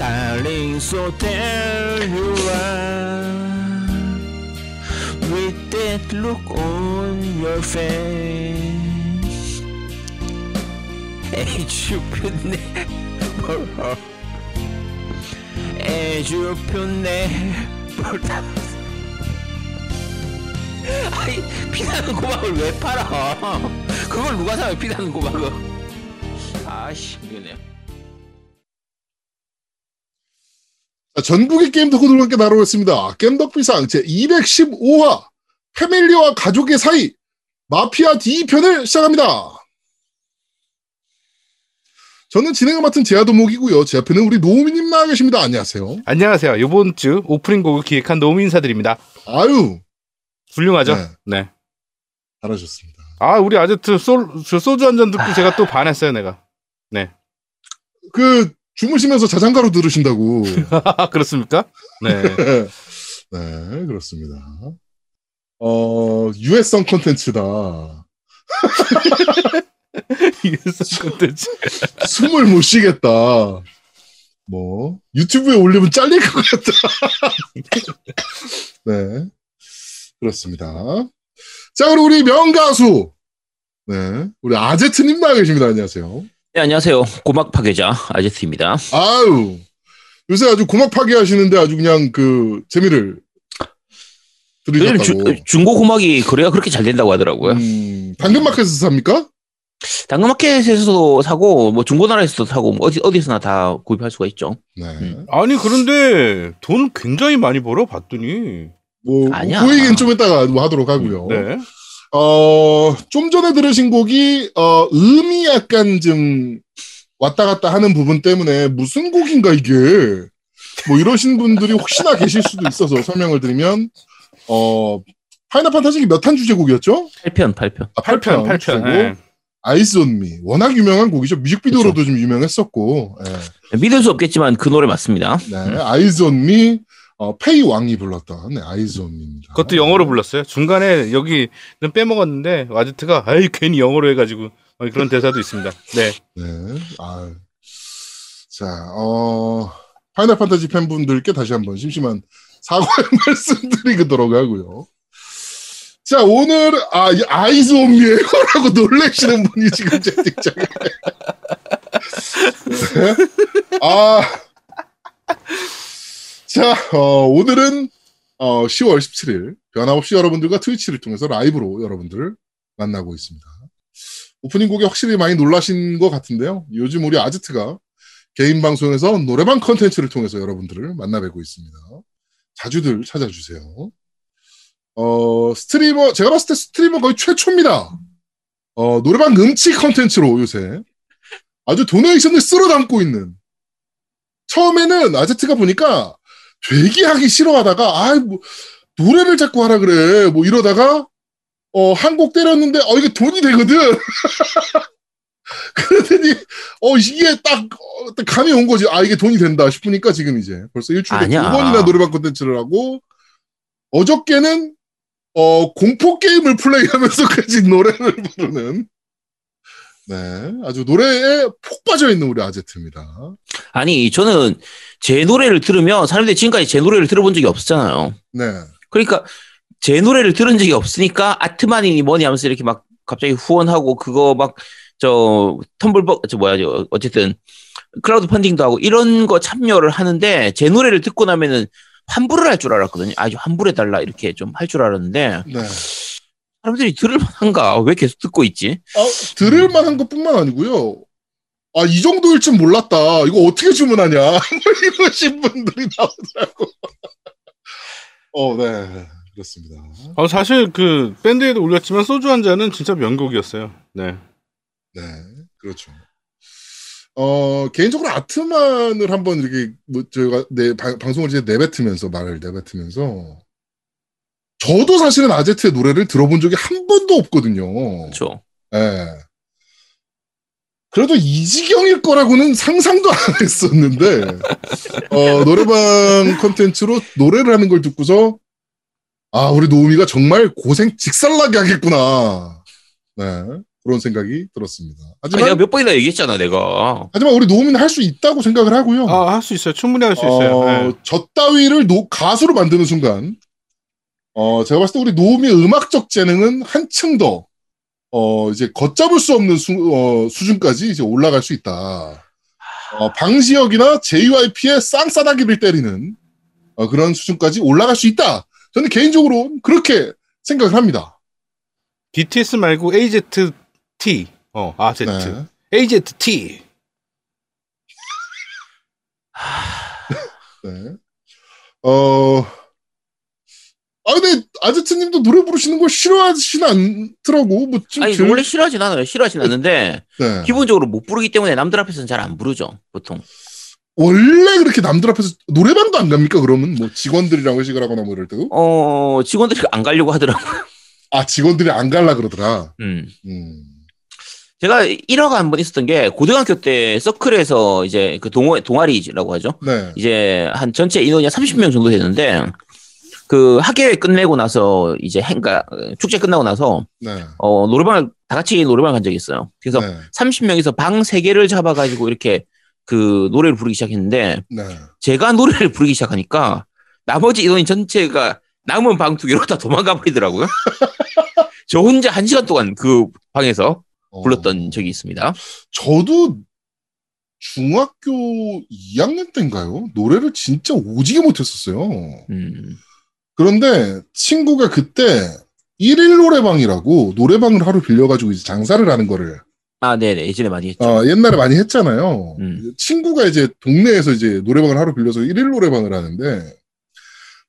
Darling, so there you are With that look on your face 해주편네 뭐라 해주편네 뭐라 아이 피나는 고막을 왜 팔아 그걸 누가 사요 피나는 고막을 아씨 전국의 게임 덕후들과 함께 나눠보겠습니다. 겜덕비상 제215화 패밀리와 가족의 사이 마피아 D 편을 시작합니다. 저는 진행을 맡은 제아도목이고요. 제 앞에는 우리 노우미님 나와 계십니다. 안녕하세요. 안녕하세요. 이번 주 오프닝 곡을 기획한 노무 인사드립니다. 아유, 훌륭하죠? 네. 네. 잘하셨습니다. 아, 우리 솔, 저 소주 한 잔 듣고 제가 또 반했어요, 내가. 그 주무시면서 자장가로 들으신다고. 그렇습니까? 네. 네, 그렇습니다. 어, 유해성 콘텐츠다. 이래서 콘텐츠. 숨을 못 쉬겠다. 뭐 유튜브에 올리면 잘릴 것 같다. 네, 그렇습니다. 자, 그리고 우리 명가수, 네, 우리 아제트님 나와 계십니다. 안녕하세요. 네, 안녕하세요. 고막 파괴자 아제트입니다. 아유, 요새 아주 고막 파괴하시는데 아주 그냥 그 재미를 들으셨다고. 주- 중고 고막이 거래가 그렇게 잘 된다고 하더라고요. 음, 당근마켓에서 삽니까? 당근마켓에서도 사고 뭐 중고나라에서도 사고 뭐 어디 어디서나 다 구입할 수가 있죠. 네. 음. 아니, 그런데 돈 굉장히 많이 벌어, 봤더니. 뭐, 아니야. 그 얘기는 좀 이따가 뭐 하도록 하고요. 네. 어, 좀 전에 들으신 곡이, 어, 음이 약간 좀 왔다 갔다 하는 부분 때문에 무슨 곡인가 이게. 뭐 이러신 분들이 혹시나 계실 수도 있어서 설명을 드리면, 어, Final Fantasy 몇 탄 주제곡이었죠? 8편, 8편. 아, 8편, 8편. 8편. 주제곡. 네. Eyes On Me. 워낙 유명한 곡이죠. 뮤직비디오로도 좀 유명했었고, 예. 믿을 수 없겠지만 그 노래 맞습니다. 네. Eyes On Me, 어, 페이 웡이 불렀던, 네, On Me입니다. 그것도 영어로 불렀어요. 중간에 여기는 빼먹었는데, 아제트가, 아이, 괜히 영어로 해가지고, 어, 그런 대사도 있습니다. 네. 네. 아, 자, 어, Final Fantasy 팬분들께 다시 한번 심심한 사과의 말씀드리도록 하고요. 자, 오늘, 아, 이 Eyes On Me에요? 라고 놀래시는 분이 지금 채팅창에. 네. 아, 자, 어, 오늘은, 어, 10월 17일, 변함없이 여러분들과 Twitch를 통해서 라이브로 여러분들을 만나고 있습니다. 오프닝 곡에 확실히 많이 놀라신 것 같은데요. 요즘 우리 아제트가 개인 방송에서 노래방 컨텐츠를 통해서 여러분들을 만나뵈고 있습니다. 자주들 찾아주세요. 어, 스트리머, 제가 봤을 때 스트리머 거의 최초입니다. 어, 노래방 음치 컨텐츠로 요새 아주 도네이션을 쓸어 담고 있는. 처음에는 아제트가 보니까 되게 하기 싫어하다가, 아, 뭐, 노래를 자꾸 하라 그래. 뭐 이러다가, 어, 한 곡 때렸는데, 어, 이게 돈이 되거든. 그러더니, 어, 이게 딱, 어, 딱 감이 온 거지. 아, 이게 돈이 된다 싶으니까 지금 이제 벌써 일주일에. 두 번이나 노래방 콘텐츠를 하고, 어저께는, 어, 공포 게임을 플레이하면서까지 노래를 부르는, 네, 아주 노래에 폭 빠져 있는 우리 아제트입니다. 아니, 저는 제 노래를 들으면 사람들이 지금까지 제 노래를 들어본 적이 없었잖아요. 네. 그러니까 제 노래를 들은 적이 없으니까 아트만이니 뭐니 하면서 이렇게 막 갑자기 후원하고 그거 막 저 텀블벅 저 뭐야 저 어쨌든 크라우드 펀딩도 하고 이런 거 참여를 하는데 제 노래를 듣고 나면은 환불을 할 줄 알았거든요. 아주 환불해 달라 이렇게 좀 할 줄 알았는데 네. 사람들이 들을 만한가 왜 계속 듣고 있지? 아, 들을 만한 것 뿐만 아니고요. 아, 이 정도일 줄 몰랐다. 이거 어떻게 주문하냐. 뭐 이러신 분들이 나오더라고. 어, 네. 그렇습니다. 어, 사실 그, 밴드에도 올렸지만, 소주 한 잔은 진짜 명곡이었어요. 네. 네. 그렇죠. 어, 개인적으로 아트만을 한번 이렇게, 뭐, 저희가 내, 방, 방송을 이제 내뱉으면서, 말을 내뱉으면서, 저도 사실은 아제트의 노래를 들어본 적이 한 번도 없거든요. 그렇죠. 예. 그래도 이 지경일 거라고는 상상도 안 했었는데, 어, 노래방 컨텐츠로 노래를 하는 걸 듣고서, 아, 우리 노우미가 정말 고생 직살나게 하겠구나. 네. 그런 생각이 들었습니다. 하지만 내가 몇 번이나 얘기했잖아, 내가. 하지만 우리 노우미는 할 수 있다고 생각을 하고요. 아, 할 수 있어요. 충분히 할 수 있어요. 어, 네. 저 따위를 노- 가수로 만드는 순간, 어, 제가 봤을 때 우리 노우미의 음악적 재능은 한층 더, 어, 이제 걷잡을 수 없는 수, 어, 수준까지 이제 올라갈 수 있다. 어, 방시혁이나 JYP의 쌍싸다기를 때리는, 어, 그런 수준까지 올라갈 수 있다. 저는 개인적으로 그렇게 생각을 합니다. BTS 말고 AZT. 어, AZ. 네. AZT. 네. 어, 아, 근데 아제트님도 노래 부르시는 걸 싫어하시는 않더라고. 뭐, 좀 아니, 들- 원래 싫어하진 않아요. 싫어하진 않는데, 네. 기본적으로 못 부르기 때문에 남들 앞에서는 잘 안 부르죠, 보통. 원래 그렇게 남들 앞에서 노래방도 안 갑니까? 그러면 뭐 직원들이랑 회식을 하거나 뭐 이럴 때도? 어, 직원들이 안 가려고 하더라고요. 아, 직원들이 안 갈라 그러더라. 음. 음. 제가 1화가 한 번 있었던 게, 고등학교 때 서클에서 이제 그 동호, 동아리라고 하죠. 네. 이제 한 전체 인원이 한 30명 정도 되는데, 그 학예회 끝내고 나서 이제 행가, 축제 끝나고 나서, 네. 어, 노래방을, 다 같이 노래방을 간 적이 있어요. 그래서 네. 30명에서 방 3개를 잡아 가지고 이렇게 그 노래를 부르기 시작했는데, 네. 제가 노래를 부르기 시작하니까 나머지 인원이 전체가 남은 방 두 개로 다 도망가 버리더라고요. 저 혼자 한 시간 동안 그 방에서 어, 불렀던 적이 있습니다. 저도 중학교 2학년 때인가요? 노래를 진짜 오지게 못했었어요. 음. 그런데 친구가 그때 일일 노래방이라고 노래방을 하루 빌려가지고 이제 장사를 하는 거를 아, 네네. 예전에 많이 했죠. 어, 옛날에 많이 했잖아요. 음. 친구가 이제 동네에서 이제 노래방을 하루 빌려서 일일 노래방을 하는데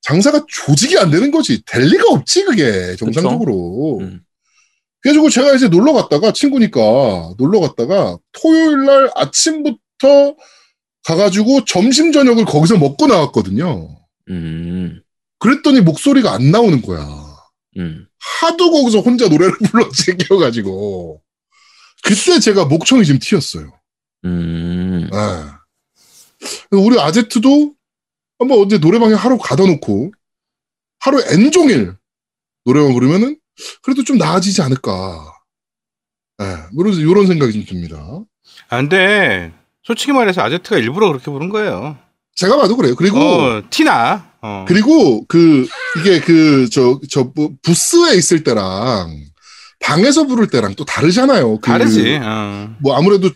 장사가 조직이 안 되는 거지. 될 리가 없지 그게 정상적으로. 음. 그래가지고 제가 이제 놀러 갔다가 친구니까 놀러 갔다가 토요일 날 아침부터 가가지고 점심 저녁을 거기서 먹고 나왔거든요. 음. 그랬더니 목소리가 안 나오는 거야. 음. 하도 거기서 혼자 노래를 불러 제껴가지고 그때 제가 목청이 좀 튀었어요. 음. 예. 우리 아제트도 한번 언제 노래방에 하루 가다 놓고 하루 N종일 노래방 부르면은 그래도 좀 나아지지 않을까. 예. 이런, 이런 생각이 좀 듭니다. 아, 근데 솔직히 말해서 아제트가 일부러 그렇게 부른 거예요. 제가 봐도 그래요. 그리고, 어, 티나. 어. 그리고 그, 이게 그, 저, 저, 뭐 부스에 있을 때랑 방에서 부를 때랑 또 다르잖아요. 그 다르지. 어. 뭐 아무래도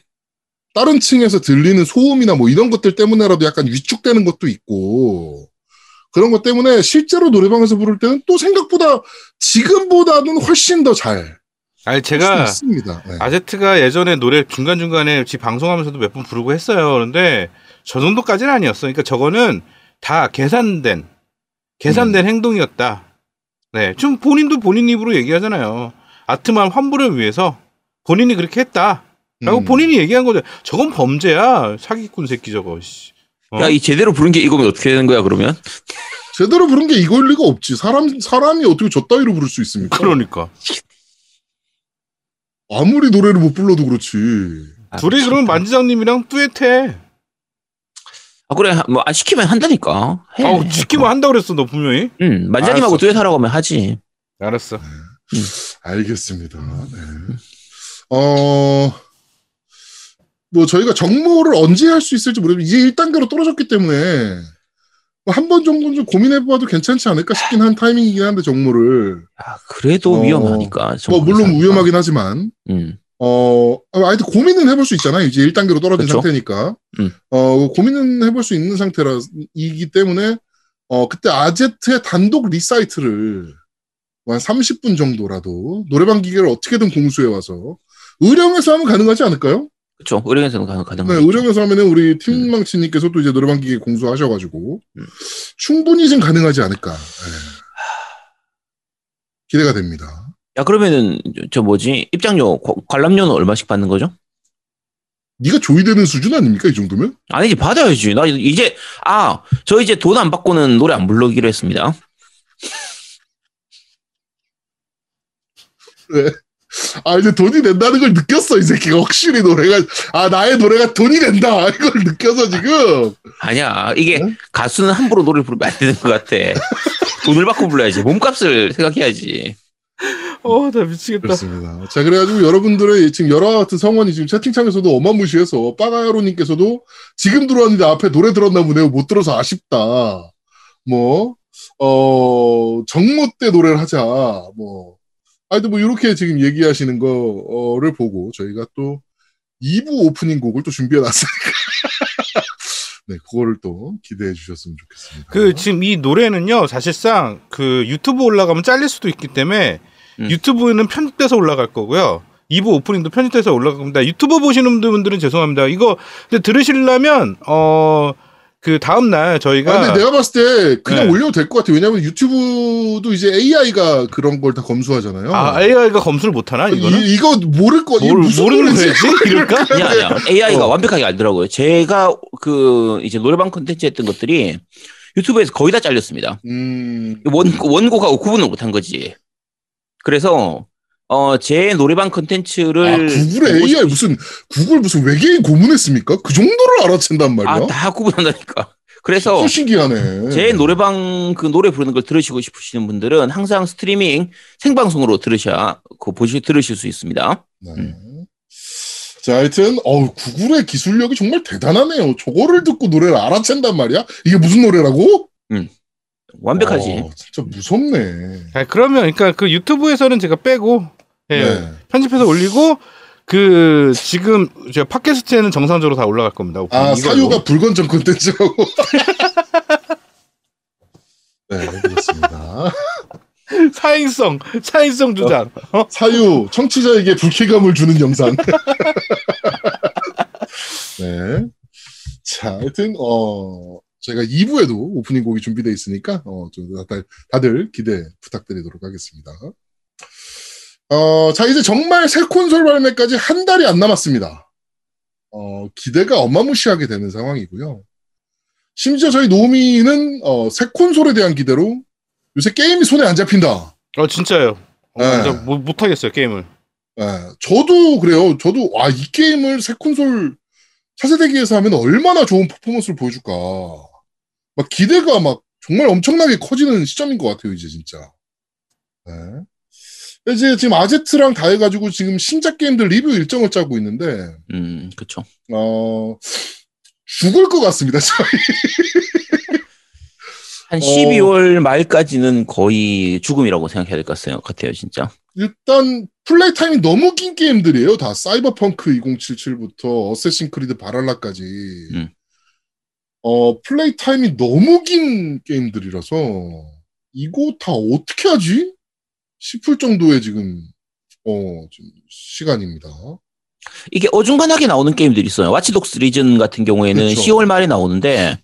다른 층에서 들리는 소음이나 뭐 이런 것들 때문에라도 약간 위축되는 것도 있고 그런 것 때문에 실제로 노래방에서 부를 때는 또 생각보다 지금보다는 훨씬 더 잘. 아니 할 제가. 네. 아제트가 예전에 노래 중간 중간에 지 방송하면서도 몇 번 부르고 했어요. 그런데 저 정도까지는 아니었어. 그러니까 저거는 다 계산된 계산된 행동이었다. 네, 좀 본인도 본인 입으로 얘기하잖아요. 아트만 환불을 위해서 본인이 그렇게 했다. 라고 음. 본인이 얘기한 거죠. 저건 범죄야. 사기꾼 새끼 저거. 씨. 어? 야, 이 제대로 부른 게 이거면 어떻게 되는 거야, 그러면? 제대로 부른 게 이거일 리가 없지. 사람 사람이 어떻게 저 따위로 부를 수 있습니까? 그러니까. 아무리 노래를 못 불러도 그렇지. 아, 둘이 참. 그러면 만지장님이랑 듀엣해. 아, 그래. 뭐, 아, 시키면 한다니까. 해. 아우, 시키면 한다 그랬어, 너 분명히. 응, 만자님하고 알았어. 듀엣 하라고 하면 하지. 알았어. 알겠습니다. 네. 어, 뭐 저희가 정모를 언제 할 수 있을지 모르겠는데 이제 1단계로 떨어졌기 때문에 뭐 한번 정도는 좀 고민해봐도 괜찮지 않을까 싶긴 한 타이밍이긴 한데 정모를 아, 그래도 어, 위험하니까. 뭐 물론. 위험하긴 하지만 음. 어 아이들 고민은 해볼 수 있잖아요. 이제 1단계로 떨어진 그쵸? 상태니까 음. 어 고민은 해볼 수 있는 상태라 이기 때문에 어 그때 아제트의 단독 리사이틀을 한 30분 정도라도 노래방 기계를 어떻게든 공수해 와서 의령에서 하면 가능하지 않을까요? 그쵸. 의령에서는 가능, 가능하죠. 네, 의령에서 하면은 우리 팀망치님께서 또 이제 노래방 기계 공수하셔가지고 음. 충분히 좀 가능하지 않을까. 네. 기대가 됩니다. 야, 그러면은, 저- 저 뭐지? 입장료, 과- 관람료는 얼마씩 받는 거죠? 네가 조이되는 수준 아닙니까 이 정도면? 아니지, 받아야지. 나 이제, 아, 저 이제 돈 안 받고는 노래 안 부르기로 했습니다. 아 이제 돈이 된다는 걸 느꼈어 이 새끼가 확실히 노래가 아 나의 노래가 돈이 된다 이걸 느껴서 지금 아니야. 이게 네? 가수는 함부로 노래를 부르면 안 되는 것 같아. 돈을 받고 불러야지. 몸값을 생각해야지. 어, 나 미치겠다. 그렇습니다. 자, 그래가지고 여러분들의 지금 여러 같은 성원이 지금 채팅창에서도 어마무시해서 빠가야로님께서도 지금 들어왔는데 앞에 노래 들었나 보네요. 못 들어서 아쉽다. 뭐, 어, 정모 때 노래를 하자. 뭐, 하여튼 뭐 이렇게 지금 얘기하시는 거를 보고 저희가 또 2부 오프닝 곡을 또 준비해 놨으니까. 네, 그거를 또 기대해 주셨으면 좋겠습니다. 그 지금 이 노래는요 사실상 그 유튜브 올라가면 잘릴 수도 있기 때문에 음. 유튜브는 편집돼서 올라갈 거고요. 2부 오프닝도 편집돼서 올라갈 겁니다. 유튜브 보시는 분들은 죄송합니다. 이거 근데 들으시려면 어 그 다음 날 저희가 아, 근데 내가 봤을 때 그냥 네. 올려도 될 것 같아. 왜냐면 유튜브도 이제 AI가 그런 걸 다 검수하잖아요. 아 AI가 검수를 못 하나 이거는 이, 이거 모를 거, 이게 뭘 무슨 모르는 노래지? 거지 이럴까? 아니야, 아니야. AI가 어. 완벽하게 알더라고요. 제가 그 이제 노래방 콘텐츠 했던 것들이 유튜브에서 거의 다 잘렸습니다. 음, 원, 원곡하고 구분을 못 한 거지. 그래서 어, 제 노래방 콘텐츠를 아, 구글에 보고 AI 싶- 무슨, 구글 무슨 외계인 고문했습니까? 그 정도를 알아챈단 말이야? 아, 다 구분한다니까. 그래서 신기하네. 제 노래방 그 노래 부르는 걸 들으시고 싶으시는 분들은 항상 스트리밍 생방송으로 들으셔야 그 보시 들으실 수 있습니다. 네. 음. 자, 하여튼, 어우, 구글의 기술력이 정말 대단하네요. 저거를 듣고 노래를 알아챈단 말이야? 이게 무슨 노래라고? 완벽하지. 어, 진짜 무섭네. 아, 그러면 그러니까 그 유튜브에서는 제가 빼고 예, 네. 편집해서 올리고 그 지금 제가 팟캐스트에는 정상적으로 다 올라갈 겁니다. 아, 이걸로. 사유가 불건전 콘텐츠라고. 네, 그렇습니다. 사행성 사행성 주장. 어? 사유, 청취자에게 불쾌감을 주는 영상. 네. 자, 하여튼, 어, 저희가 2부에도 오프닝 곡이 준비되어 있으니까, 어, 좀 다들, 다들 기대 부탁드리도록 하겠습니다. 어, 자, 이제 정말 새 콘솔 발매까지 한 달이 안 남았습니다. 어, 기대가 어마무시하게 되는 상황이고요. 심지어 저희 노미는, 어, 새 콘솔에 대한 기대로 요새 게임이 손에 안 잡힌다. 어 진짜요. 어, 네. 못, 못 하겠어요 게임을. 예, 저도 그래요. 저도 와이 게임을 새 콘솔 차세대기에서 하면 얼마나 좋은 퍼포먼스를 보여줄까. 막 기대가 막 정말 엄청나게 커지는 시점인 것 같아요. 이제 진짜. 네. 이제 지금 아제트랑 다 해가지고 지금 신작 게임들 리뷰 일정을 짜고 있는데 음, 그쵸. 어 죽을 것 같습니다. 저희. 한 어. 12월 말까지는 거의 죽음이라고 생각해야 될 것 같아요, 진짜. 일단 play time이 너무 긴 게임들이에요. 다 사이버펑크 2077부터 Assassin's Creed Valhalla까지. 음. 어 play time이 너무 긴 게임들이라서 이거 다 어떻게 하지? 싶을 정도의 지금 어좀 시간입니다. 이게 어중간하게 나오는 게임들이 있어요. Watch Dogs Legion 같은 경우에는 그쵸. 10월 말에 나오는데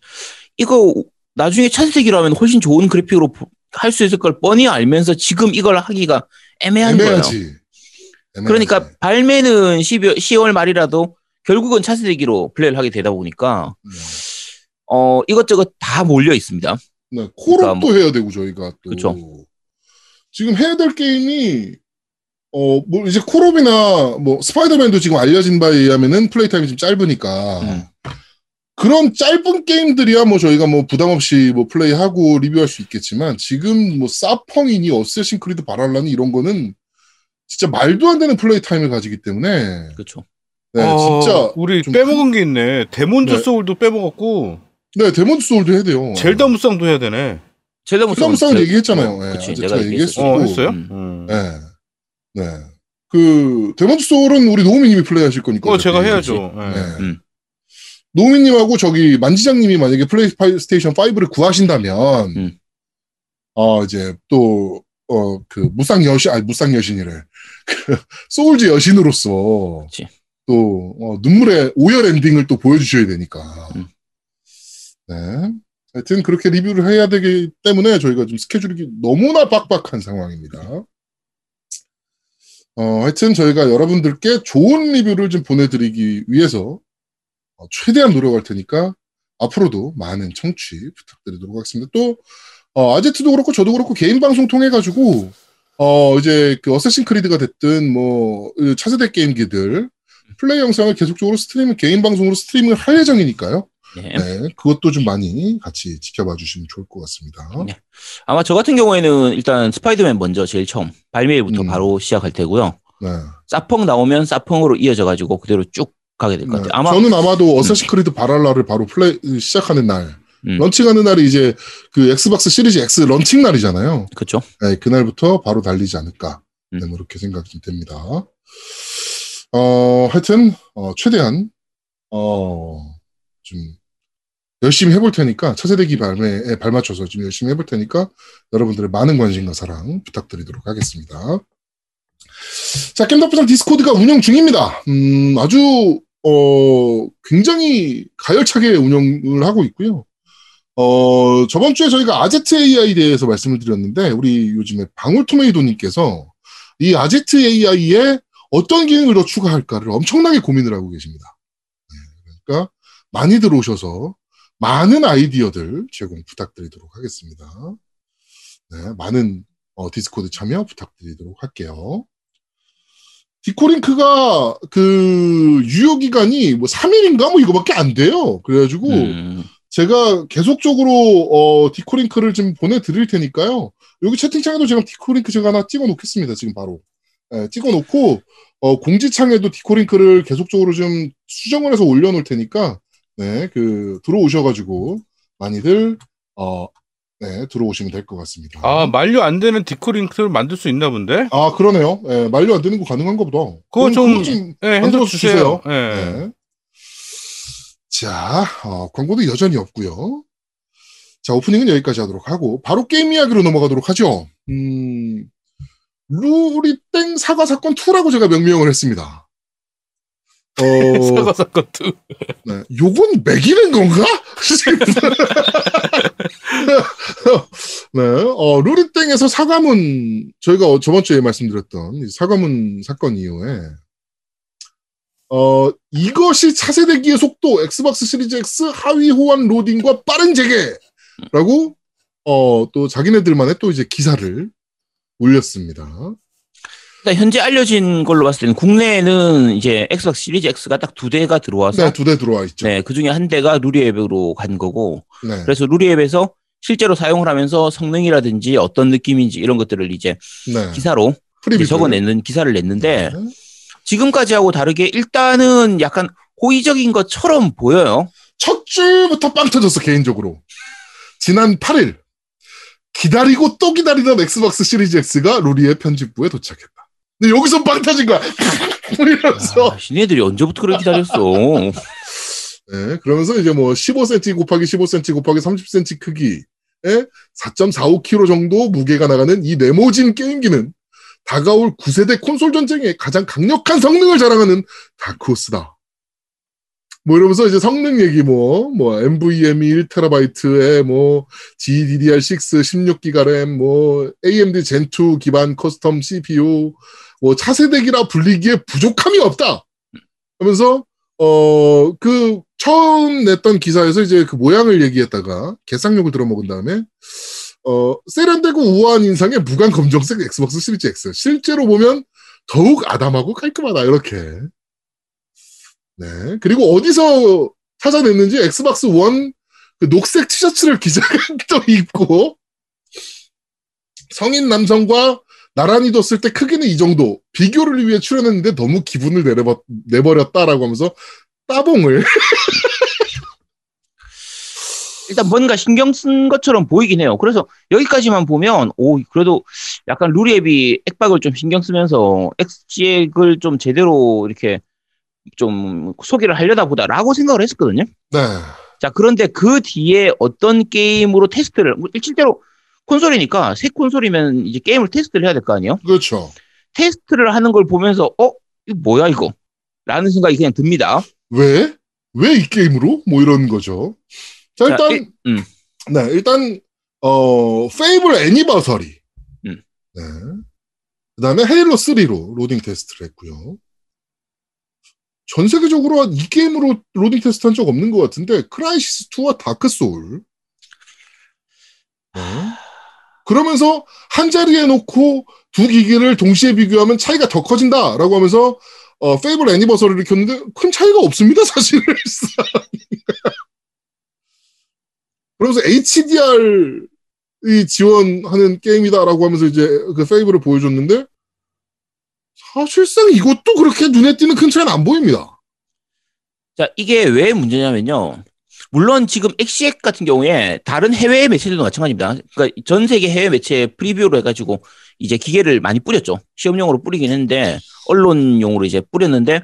이거 나중에 하면 훨씬 좋은 그래픽으로 할 수 있을 걸 뻔히 알면서 지금 이걸 하기가 애매한 거예요. 애매하지. 애매하지. 그러니까 발매는 12월, 10월 말이라도 결국은 차세대기로 플레이를 하게 되다 보니까 네. 어 이것저것 다 몰려 있습니다. 네, 콜업도 그러니까 뭐- 해야 되고 저희가 또 그쵸. 지금 해야 될 게임이 어 뭐 이제 콜업이나 뭐 스파이더맨도 지금 알려진 바에 의하면은 플레이 타임이 좀 짧으니까 음. 그런 짧은 게임들이야 뭐 저희가 뭐 부담 없이 뭐 플레이하고 리뷰할 수 있겠지만 지금 뭐 사펑이니 Assassin's Creed Valhalla니 이런 거는 진짜 말도 안 되는 play time을 가지기 때문에 그렇죠. 네 어, 진짜 우리 좀 빼먹은 게 있네. Demon's 네. Souls도 빼먹었고 네 Demon's Souls도 해야 돼요. Zelda 무쌍도 해야 되네. Zelda 무쌍 싸움 얘기했잖아요. 네, 그치, 아직 내가 제가 얘기했어. 어 또, 했어요? 음. 음. 네. 네. 그, Demon's Souls는 우리 노우미님이 플레이 하실 거니까. 그거 제가. 해야죠. 예. 네. 음. 노우미님하고 저기 만지장님이 만약에 플레이스테이션 5를 구하신다면, 음. 어, 이제 또, 어, 그, 무쌍 여신, 아니, 무쌍 여신이래. 그, Souls 여신으로서, 그치. 또, 어, 눈물의 오열 엔딩을 또 보여주셔야 되니까. 음. 네. 하여튼 그렇게 리뷰를 해야 되기 때문에 저희가 좀 스케줄이 너무나 빡빡한 상황입니다. 어, 하여튼 저희가 여러분들께 좋은 리뷰를 좀 보내드리기 위해서 어, 최대한 노력할 테니까 앞으로도 많은 청취 부탁드리도록 하겠습니다. 또, 어, 아제트도 그렇고 저도 그렇고 개인 방송 통해 가지고, 어, 이제 그 Assassin's Creed가 됐든 뭐, 그 차세대 게임기들 플레이 영상을 계속적으로 스트리밍, 개인 방송으로 스트리밍을 할 예정이니까요. 네. 네, 그것도 좀 많이 같이 지켜봐 주시면 좋을 것 같습니다. 네. 아마 저 같은 경우에는 일단 스파이더맨 먼저 제일 처음 발매일부터 음. 바로 시작할 테고요. 네. 사펑 나오면 사펑으로 이어져 가지고 그대로 쭉 가게 될것 네. 같아요. 아마 저는 아마도 어쌔신 크리드 발할라를 바로 플레이 시작하는 날, 음. 런칭하는 날이 이제 그 엑스박스 시리즈 X 런칭 날이잖아요. 그렇죠. 네, 그날부터 바로 달리지 않을까. 음. 네, 뭐 생각이 됩니다. 어, 하여튼, 어, 최대한, 어, 좀, 열심히 해볼 테니까, 차세대 기 발매에 발맞춰서 좀 열심히 해볼 테니까, 여러분들의 많은 관심과 사랑 부탁드리도록 하겠습니다. 자, 겜덕부장 디스코드가 운영 중입니다. 음, 아주, 어, 굉장히 가열차게 운영을 하고 있고요. 어, 저번 주에 저희가 아제트 AI에 대해서 말씀을 드렸는데, 우리 요즘에 방울토메이도님께서 이 아제트 AI에 어떤 기능을 더 추가할까를 엄청나게 고민을 하고 계십니다. 네, 그러니까 많이 들어오셔서 많은 아이디어들 제공 부탁드리도록 하겠습니다. 네, 많은 어, 디스코드 참여 부탁드리도록 할게요. 디코링크가 그 유효 기간이 뭐 3일인가 뭐 이거밖에 안 돼요. 그래가지고 음, 제가 계속적으로 어, 디코링크를 좀 보내드릴 테니까요. 여기 채팅창에도 제가 디코링크 제가 하나 찍어놓겠습니다. 지금 바로 예, 찍어놓고 어, 공지창에도 디코링크를 계속적으로 좀 수정을 해서 올려놓을 테니까 네, 그 들어오셔가지고 많이들 어, 네, 들어오시면 될 것 같습니다. 아 만료 안 되는 디코링크를 만들 수 있나 본데? 아, 그러네요. 예, 만료 안 되는 거 가능한가 보다. 그거 좀- 좀 예, 만들어 주세요. 예. 네. 자, 어, 광고도 여전히 없고요. 자, 오프닝은 여기까지 하도록 하고 바로 게임 이야기로 넘어가도록 하죠. 음, 루리땡 사과 사건 2라고 제가 명명을 했습니다. 어, 사과 사건 2. 네. 요건 매기는 건가? 네, 어, 루리땡에서 사과문, 저희가 어, 저번 주에 말씀드렸던 이 사과문 사건 이후에, 어, 이것이 차세대기의 속도, 엑스박스 시리즈 X 하위 호환 로딩과 빠른 재개라고, 어, 또 자기네들만의 또 이제 기사를 올렸습니다. 일단 현재 알려진 걸로 봤을 때는 국내에는 이제 엑스박스 시리즈 X가 딱 두 대가 들어와서 네, 두 대 들어와 있죠. 네, 그 중에 한 대가 루리앱으로 간 거고 네. 그래서 루리앱에서 실제로 사용을 하면서 성능이라든지 어떤 느낌인지 이런 것들을 이제 네. 기사로 이제 적어내는 기사를 냈는데 네. 지금까지 하고 다르게 일단은 약간 호의적인 것처럼 보여요. 첫 줄부터 빵 터졌어, 개인적으로. 지난 8일, 기다리고 또 기다리던 엑스박스 시리즈 X가 루리의 편집부에 도착했다. 근데 여기서 빵 터진 거야. 이러면서. 아, 니네들이 언제부터 그렇게 기다렸어? 네, 그러면서 이제 뭐 15cm 곱하기 15cm 곱하기 30cm 크기에 4.45kg 정도 무게가 나가는 이 네모진 게임기는 다가올 9세대 콘솔 전쟁의 가장 강력한 성능을 자랑하는 다크호스다. 뭐 이러면서 이제 성능 얘기 뭐, 뭐 NVMe 1TB에 뭐 GDDR6 16기가 램, 뭐 AMD Zen2 기반 custom CPU, 뭐 차세대기라 불리기에 부족함이 없다. 하면서 어, 그, 처음 냈던 기사에서 이제 그 모양을 얘기했다가, 개쌍욕을 들어먹은 다음에, 어, 세련되고 우아한 인상의 무광 검정색 엑스박스 시리즈 X. 실제로 보면 더욱 아담하고 깔끔하다, 이렇게. 네. 그리고 어디서 찾아냈는지 엑스박스 원, 그 녹색 티셔츠를 기자가 또 입고, 성인 남성과 나란히 뒀을 때 크기는 이 정도. 비교를 위해 출연했는데 너무 기분을 내려버, 내버렸다라고 하면서 따봉을. 일단 뭔가 신경 쓴 것처럼 보이긴 해요. 그래서 여기까지만 보면 오 그래도 약간 루리웹이 액박을 좀 신경 쓰면서 엑시엑을 좀 제대로 이렇게 좀 소개를 하려나 보다라고 생각을 했었거든요. 네. 자 그런데 그 뒤에 어떤 게임으로 테스트를 뭐 실제로 콘솔이니까 새 콘솔이면 이제 게임을 테스트를 해야 될 거 아니에요? 그렇죠. 테스트를 하는 걸 보면서 어 이거 뭐야 이거? 라는 생각이 그냥 듭니다. 왜? 왜 이 게임으로? 뭐 이런 거죠. 자, 자, 일단, 일- 음. 네, 일단, 어, 페이블 애니버서리. 음. 네. 그 다음에 헤일로 3로 로딩 테스트를 했고요. 전 세계적으로 이 게임으로 로딩 테스트 한 적 없는 것 같은데, 크라이시스 2와 다크 소울. 네. 그러면서 한 자리에 놓고 두 기기를 동시에 비교하면 차이가 더 커진다라고 하면서 어, 페이블 애니버서리를 켰는데 큰 차이가 없습니다, 사실. 그러면서 HDR이 지원하는 게임이다라고 하면서 이제 그 페이블을 보여줬는데 사실상 이것도 그렇게 눈에 띄는 큰 차이는 안 보입니다. 자, 이게 왜 문제냐면요. 물론 지금 엑시엑 같은 경우에 다른 해외 매체들도 마찬가지입니다. 그러니까 전 세계 해외 매체 프리뷰로 해가지고 이제 기계를 많이 뿌렸죠. 시험용으로 뿌리긴 했는데 언론용으로 이제 뿌렸는데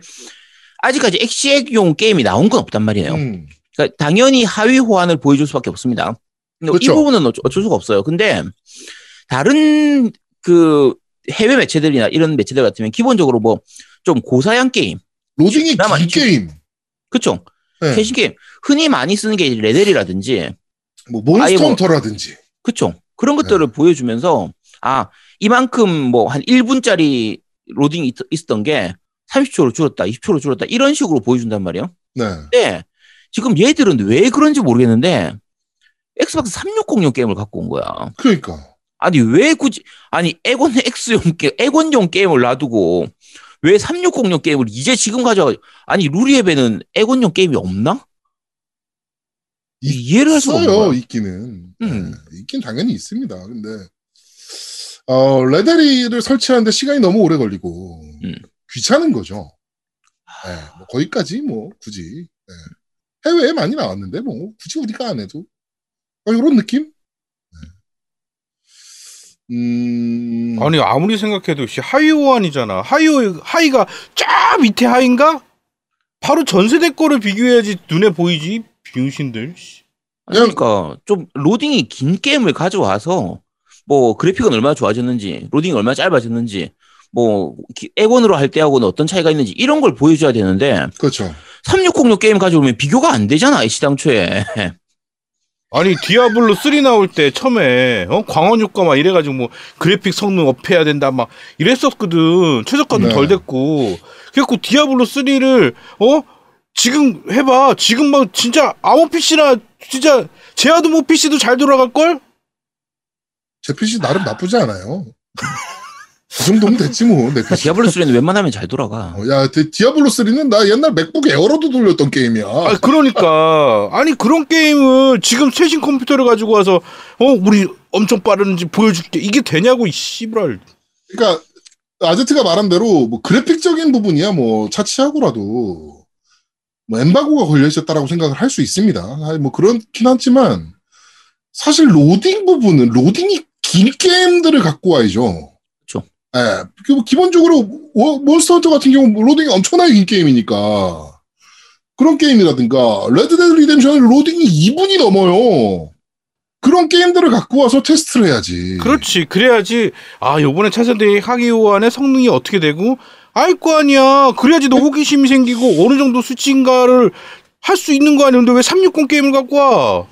아직까지 엑시엑용 게임이 나온 건 없단 말이에요. 음, 그러니까 당연히 하위 호환을 보여줄 수밖에 없습니다. 근데 이 그렇죠. 부분은 어쩔 수가 없어요. 근데 다른 그 해외 매체들이나 이런 매체들 같으면 기본적으로 뭐 좀 고사양 게임, 로딩이 긴 게임, 그쵸? 네. 최신 게임 흔히 많이 쓰는 게 레데리라든지 뭐 몬스터 아예 뭐- 헌터라든지 그쵸? 그런 네. 것들을 보여주면서 아 이만큼 뭐 한 1분짜리 로딩이 있, 있었던 게 30초로 줄었다, 20초로 줄었다 이런 식으로 보여준단 말이에요. 네. 근데 지금 얘들은 왜 그런지 모르겠는데 엑스박스 360용 게임을 갖고 온 거야. 그러니까 아니 왜 굳이 아니 엑원 X용 게 엑원용 게임을 놔두고 왜 360용 게임을 이제 지금 가져가 아니 루리웹에는 엑원용 게임이 없나? 이해를 할 수가 거야. 있기는 음. 네, 있긴 당연히 있습니다. 근데 어 레데리를 설치하는데 시간이 너무 오래 걸리고 음. 귀찮은 거죠. 네, 뭐 거기까지 뭐 굳이 네. 해외에 많이 나왔는데 뭐 굳이 우리가 안 해도 어, 이런 느낌? 네. 음 아니 아무리 생각해도 씨 하위 호환이잖아. 하위 하위가 쫙 밑에 하위인가? 바로 전세대 거를 비교해야지 눈에 보이지. 그냥- 그러니까 좀 로딩이 긴 게임을 가져와서 뭐 그래픽은 얼마나 좋아졌는지 로딩이 얼마나 짧아졌는지 뭐 기- 엑원으로 할 때하고는 어떤 차이가 있는지 이런 걸 보여줘야 되는데 그렇죠. 360용 게임 가져오면 비교가 안 되잖아 애시당초에 아니 디아블로 3 나올 때 처음에 어? 광원 효과 막 이래가지고 뭐 그래픽 성능 업해야 된다 막 이랬었거든 최적화도 네. 덜 됐고 그래갖고 디아블로 3를 어 지금 해봐 지금 막 진짜 아무 PC나 진짜 제아드모 PC도 잘 돌아갈 걸 제 PC 나름 나쁘지 않아요. 그 정도면 됐지 뭐내 PC. 디아블로 3는 웬만하면 잘 돌아가 어, 야, 디- 디아블로 3는 나 옛날 맥북 에어로도 돌렸던 게임이야. 아 그러니까 아니 그런 게임을 지금 최신 컴퓨터를 가지고 와서 어 우리 엄청 빠른지 보여줄게 이게 되냐고 이 씨발 그러니까 아제트가 말한 대로 뭐 그래픽적인 부분이야 뭐 차치하고라도 뭐 엠바고가 걸려 있었다라고 생각을 할 수 있습니다. 아니, 뭐 그렇긴 하지만 사실 로딩 부분은 로딩이 긴 게임들을 갖고 와야죠. 예, 그뭐 기본적으로 워- 몬스터 헌터 같은 경우 로딩이 엄청나게 긴 게임이니까 그런 게임이라든가 레드 데드 리뎀션은 로딩이 2분이 넘어요. 그런 게임들을 갖고 와서 테스트를 해야지. 그렇지. 그래야지 아 요번에 차세대 하기호환의 성능이 어떻게 되고 알거 아니야. 그래야지 너 호기심이 생기고 어느 정도 수치인가를 할 수 있는 거 아니야. 근데 왜 360 게임을 갖고 와?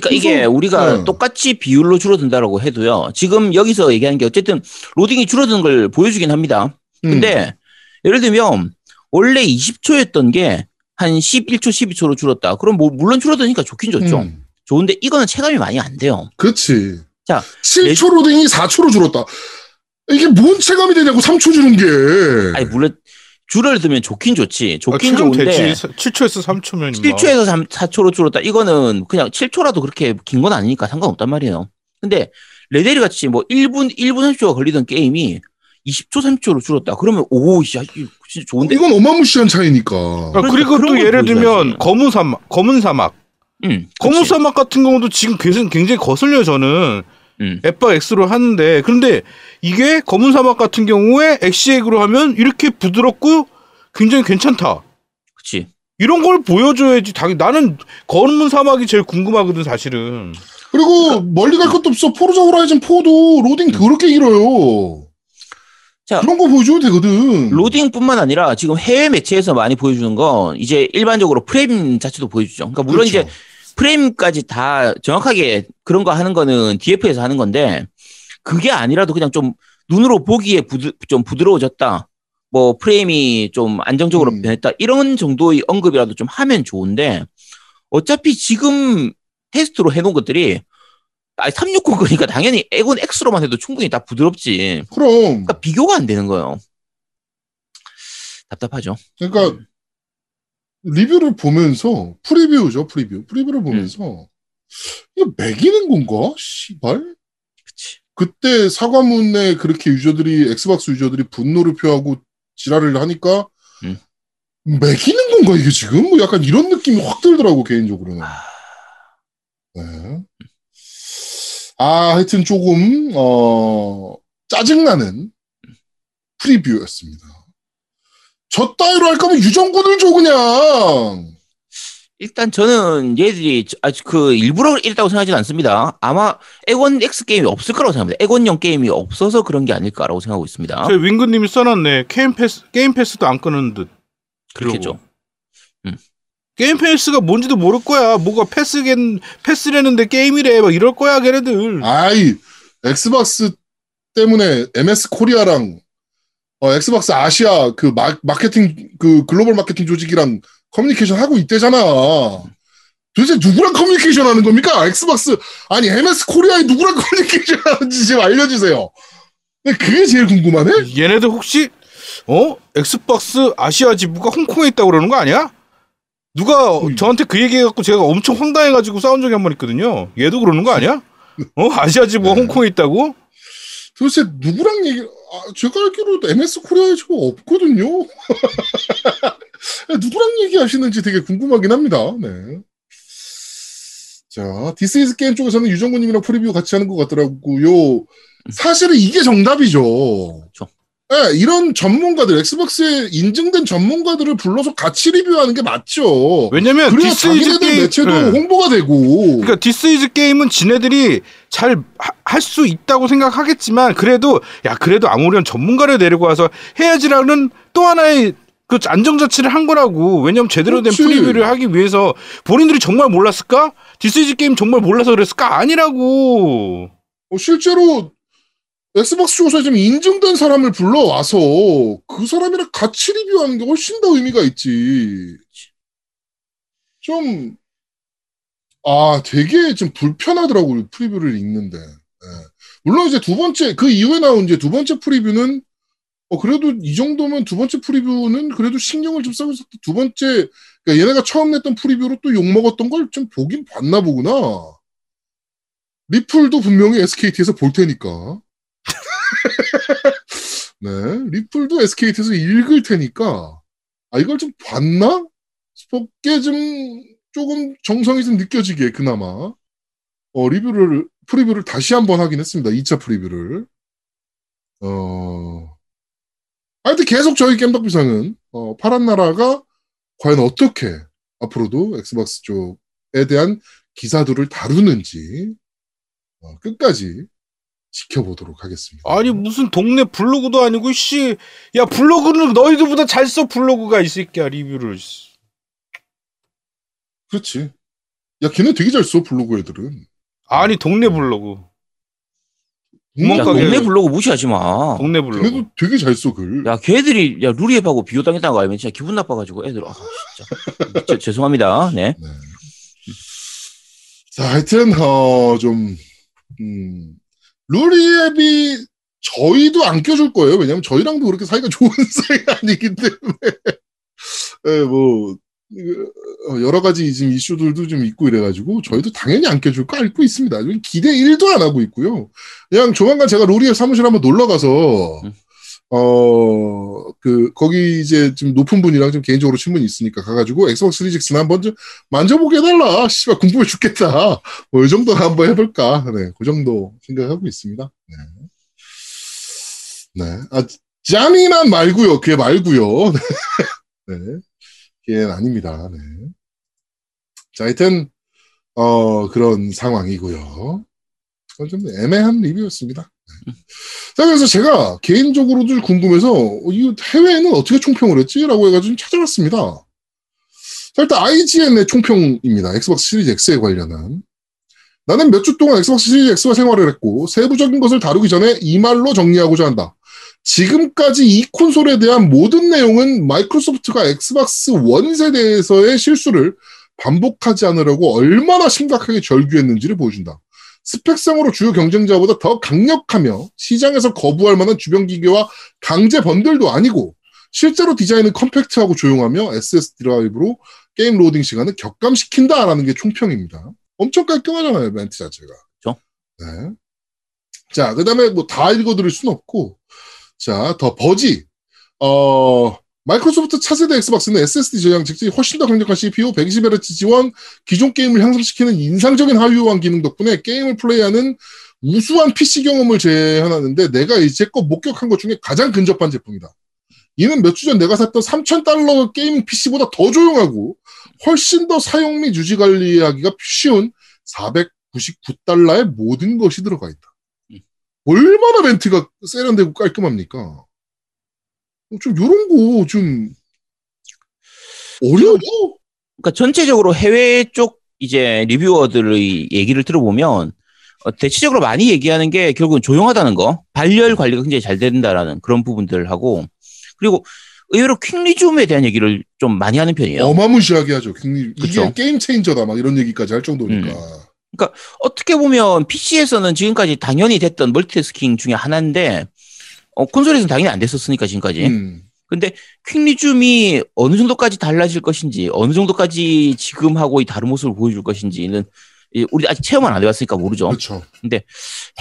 그러니까 이게 우리가 네. 똑같이 비율로 줄어든다라고 해도요 지금 여기서 얘기하는 게 어쨌든 로딩이 줄어드는 걸 보여주긴 합니다 음. 근데 예를 들면 원래 20초였던 게 한 11초, 12초로 줄었다. 그럼 뭐 물론 줄어드니까 좋긴 좋죠. 음. 좋은데 이거는 체감이 많이 안 돼요. 그렇지. 자, 7초 로딩이 4초로 줄었다. 이게 뭔 체감이 되냐고 3초 주는 게. 아니 물론 줄어들면 좋긴 좋지. 좋긴 아, 좋은데 되지. 7초에서 3초면 7초에서 3, 4초로 줄었다. 이거는 그냥 7초라도 그렇게 긴 건 아니니까 상관없단 말이에요. 근데 레데리 같이 뭐 1분 1분 30초가 걸리던 게임이 20초 30초로 줄었다. 그러면 오, 씨, 이거 진짜 좋은데. 이건 어마무시한 차이니까. 아, 그러니까 그리고 또걸 예를. 들면 검은 사막, 검은 사막, 음, 검은 그치. 사막 같은 경우도 지금 굉장히 굉장히 거슬려 요 저는 음. 에빠 X로 하는데 그런데 이게 검은 사막 같은 경우에 엑시액으로 하면 이렇게 부드럽고 굉장히 괜찮다. 그치. 이런 걸 보여줘야지. 당연 나는 검은 사막이 제일 궁금하거든 사실은. 그리고 멀리 갈 것도 없어. 포르자 호라이즌 4도 로딩 그렇게 길어요. 음. 자, 그런 거 보여줘도 되거든. 로딩뿐만 아니라 지금 해외 매체에서 많이 보여주는 건 이제 일반적으로 프레임 자체도 보여주죠. 그러니까 물론 그렇죠. 이제 프레임까지 다 정확하게 그런 거 하는 거는 DF에서 하는 건데 그게 아니라도 그냥 좀 눈으로 보기에 부드, 좀 부드러워졌다. 뭐 프레임이 좀 안정적으로 음. 변했다. 이런 정도의 언급이라도 좀 하면 좋은데 어차피 지금 테스트로 해놓은 것들이 아니 360 그러니까 당연히 에곤 X로만 해도 충분히 다 부드럽지. 그럼. 그러니까 비교가 안 되는 거예요. 답답하죠. 그러니까 리뷰를 보면서 프리뷰죠, 프리뷰. 프리뷰를 보면서 이거 매기는 건가? 씨발. 그치. 그때 사과문에 그렇게 유저들이 엑스박스 유저들이 분노를 표하고 지랄을 하니까 음. 매기는 건가 이게 지금? 뭐 약간 이런 느낌이 확 들더라고 개인적으로는. 아, 네. 아 하여튼 조금 어 짜증나는 프리뷰였습니다. 저 따위로 할 거면 유정군을 줘 그냥. 일단 저는 얘들이 저- 아주 그 일부러 이랬다고 생각하지는 않습니다. 아마 엑원 X 게임이 없을 거라고 생각합니다. 엑원용 게임이 없어서 그런 게 아닐까라고 생각하고 있습니다. 저 윙그님이 써놨네. 게임 패스 게임 패스도 안 끊은 듯. 그렇겠죠. 게임 패스가 뭔지도 모를 거야. 뭐가 패스긴 패스라는데 게임이래. 막 이럴 거야, 걔네들. 아이 엑스박스 때문에 MS 코리아랑 어, 엑스박스 아시아 그 마, 마케팅 그 글로벌 마케팅 조직이랑 커뮤니케이션 하고 있대잖아. 도대체 누구랑 커뮤니케이션 하는 겁니까? 엑스박스 아니 MS 코리아에 누구랑 커뮤니케이션 하는지 좀 알려주세요. 근데 그게 제일 궁금하네. 얘네들 혹시 어 엑스박스 아시아 지부가 홍콩에 있다고 그러는 거 아니야? 누가 음. 저한테 그 얘기해갖고 제가 엄청 황당해가지고 싸운 적이 한 번 있거든요. 얘도 그러는 거 아니야? 어 아시아 지부가 네. 홍콩에 있다고? 도대체 누구랑 얘기? 아, 제가 알기로 MS 코리아에 지금 없거든요. 누구랑 얘기하시는지 되게 궁금하긴 합니다. 네. 자, 디스이즈 게임 쪽에서는 유정구님이랑 프리뷰 같이 하는 것 같더라고요. 사실은 이게 정답이죠. 그렇죠. 네, 이런 전문가들, 엑스박스에 인증된 전문가들을 불러서 같이 리뷰하는 게 맞죠. 왜냐면 그래야 디스이즈 자기네들 게임 매체도 네. 홍보가 되고. 그러니까 디스이즈 게임은 지네들이 잘 할 수 있다고 생각하겠지만 그래도 야 그래도 아무런 전문가를 데리고 와서 해야지라는 또 하나의 그 안정 자체를 한 거라고 왜냐면 제대로 된 그렇지. 프리뷰를 하기 위해서 본인들이 정말 몰랐을까 디스이즈 게임 정말 몰라서 그랬을까 아니라고 어, 실제로 엑스박스 쪽에서 좀 인증된 사람을 불러와서 그 사람이랑 같이 리뷰하는 게 훨씬 더 의미가 있지. 좀, 아, 되게 좀 불편하더라고요. 프리뷰를 읽는데. 예. 물론 이제 두 번째, 그 이후에 나온 이제 두 번째 프리뷰는, 어, 그래도 이 정도면 두 번째 프리뷰는 그래도 신경을 좀 썼다. 두 번째, 그러니까 얘네가 처음 냈던 프리뷰로 또 욕먹었던 걸 좀 보긴 봤나 보구나. 리플도 분명히 SKT에서 볼 테니까. 네, 리플도 SKT에서 읽을 테니까. 아, 이걸 좀 봤나? 싶게 좀, 조금 정성이 좀 느껴지게, 그나마. 어, 리뷰를, 프리뷰를 다시 한번 하긴 했습니다. 2차 프리뷰를. 어, 하여튼 계속 저희 겜덕비상은, 어, 파란 나라가 과연 어떻게 앞으로도 엑스박스 쪽에 대한 기사들을 다루는지, 어, 끝까지 지켜보도록 하겠습니다. 아니 무슨 동네 블로그도 아니고 씨 야 블로그는 너희들보다 잘 써 블로그가 이 새끼야 리뷰를 씨. 그렇지. 야, 걔네 되게 잘 써, 블로그 애들은. 아니 동네 블로그 야. 동네 블로그 무시하지 마. 동네 블로그 걔네도 되게 잘 써, 글. 야, 걔들이 야 루리앱하고 비교당했다는 거 알면 진짜 기분 나빠가지고 애들 아 진짜 저- 죄송합니다. 네. 네. 자, 하여튼, 어, 좀, 음, 루리앱이 저희도 안 껴줄 거예요. 왜냐면 저희랑도 그렇게 사이가 좋은 사이가 아니기 때문에. 예, 뭐, 어, 여러 가지 지금 이슈들도 좀 있고 이래가지고 저희도 당연히 안 껴줄 거 알고 있습니다. 기대 1도 안 하고 있고요. 그냥 조만간 제가 루리앱 사무실 한번 놀러 가서, 음. 어, 그, 거기 이제 좀 높은 분이랑 좀 개인적으로 친분이 있으니까 가가지고 엑스박스 360나 한번 좀 만져보게 해달라. 씨발, 궁금해 죽겠다. 뭐, 이 정도는 한번 해볼까. 네, 그 정도 생각하고 있습니다. 네. 네. 아, 짠이난 말고요. 걔 말고요. 네. 걔는 아닙니다. 네. 자, 하여튼, 어, 그런 상황이고요. 좀 애매한 리뷰였습니다. 네. 자, 그래서 제가 개인적으로도 궁금해서, 어, 이 해외에는 어떻게 총평을 했지? 라고 해가지고 좀 찾아봤습니다. 자, 일단 IGN의 총평입니다. 엑스박스 시리즈 X에 관련한. 나는 몇 주 동안 엑스박스 시리즈 X와 생활을 했고, 세부적인 것을 다루기 전에 이 말로 정리하고자 한다. 지금까지 이 콘솔에 대한 모든 내용은 마이크로소프트가 엑스박스 원 세대에서의 실수를 반복하지 않으려고 얼마나 심각하게 절규했는지를 보여준다. 스펙상으로 주요 경쟁자보다 더 강력하며 시장에서 거부할 만한 주변 기계와 강제 번들도 아니고 실제로 디자인은 컴팩트하고 조용하며 SS 드라이브로 게임 로딩 시간을 격감시킨다라는 게 총평입니다. 엄청 깔끔하잖아요, 멘트 자체가. 그쵸. 네. 자, 그 다음에 뭐 다 읽어드릴 순 없고, 자, 더 버지. 어, 마이크로소프트 차세대 엑스박스는 SSD 저장 장치 훨씬 더 강력한 CPU, 120Hz 지원, 기존 게임을 향상시키는 인상적인 하위호환 기능 덕분에 게임을 플레이하는 우수한 PC 경험을 제안하는데 내가 이제껏 목격한 것 중에 가장 근접한 제품이다. 이는 몇 주 전 내가 샀던 3,000달러 게이밍 PC보다 더 조용하고 훨씬 더 사용 및 유지 관리하기가 쉬운 499달러의 모든 것이 들어가 있다. 음. 얼마나 멘트가 세련되고 깔끔합니까? 어, 좀 요런 거 좀 어려워. 그러니까 전체적으로 해외 쪽 이제 리뷰어들의 얘기를 들어보면 어, 대체적으로 많이 얘기하는 게 결국은 조용하다는 거, 발열 관리가 굉장히 잘 된다라는 그런 부분들하고 그리고 의외로 퀵리즘에 대한 얘기를 좀 많이 하는 편이에요. 어마무시하게 하죠. 굉장히 이게 그쵸. 게임 체인저다 막 이런 얘기까지 할 정도니까. 음. 어떻게 보면 PC에서는 지금까지 당연히 됐던 멀티태스킹 중에 하나인데 어, 콘솔에서는 당연히 안 됐었으니까 지금까지. 음. 근데 퀵리즘이 어느 정도까지 달라질 것인지 어느 정도까지 지금 하고 이 다른 모습을 보여줄 것인지는 이 우리 아직 체험은 안 해봤으니까 모르죠. 그렇죠.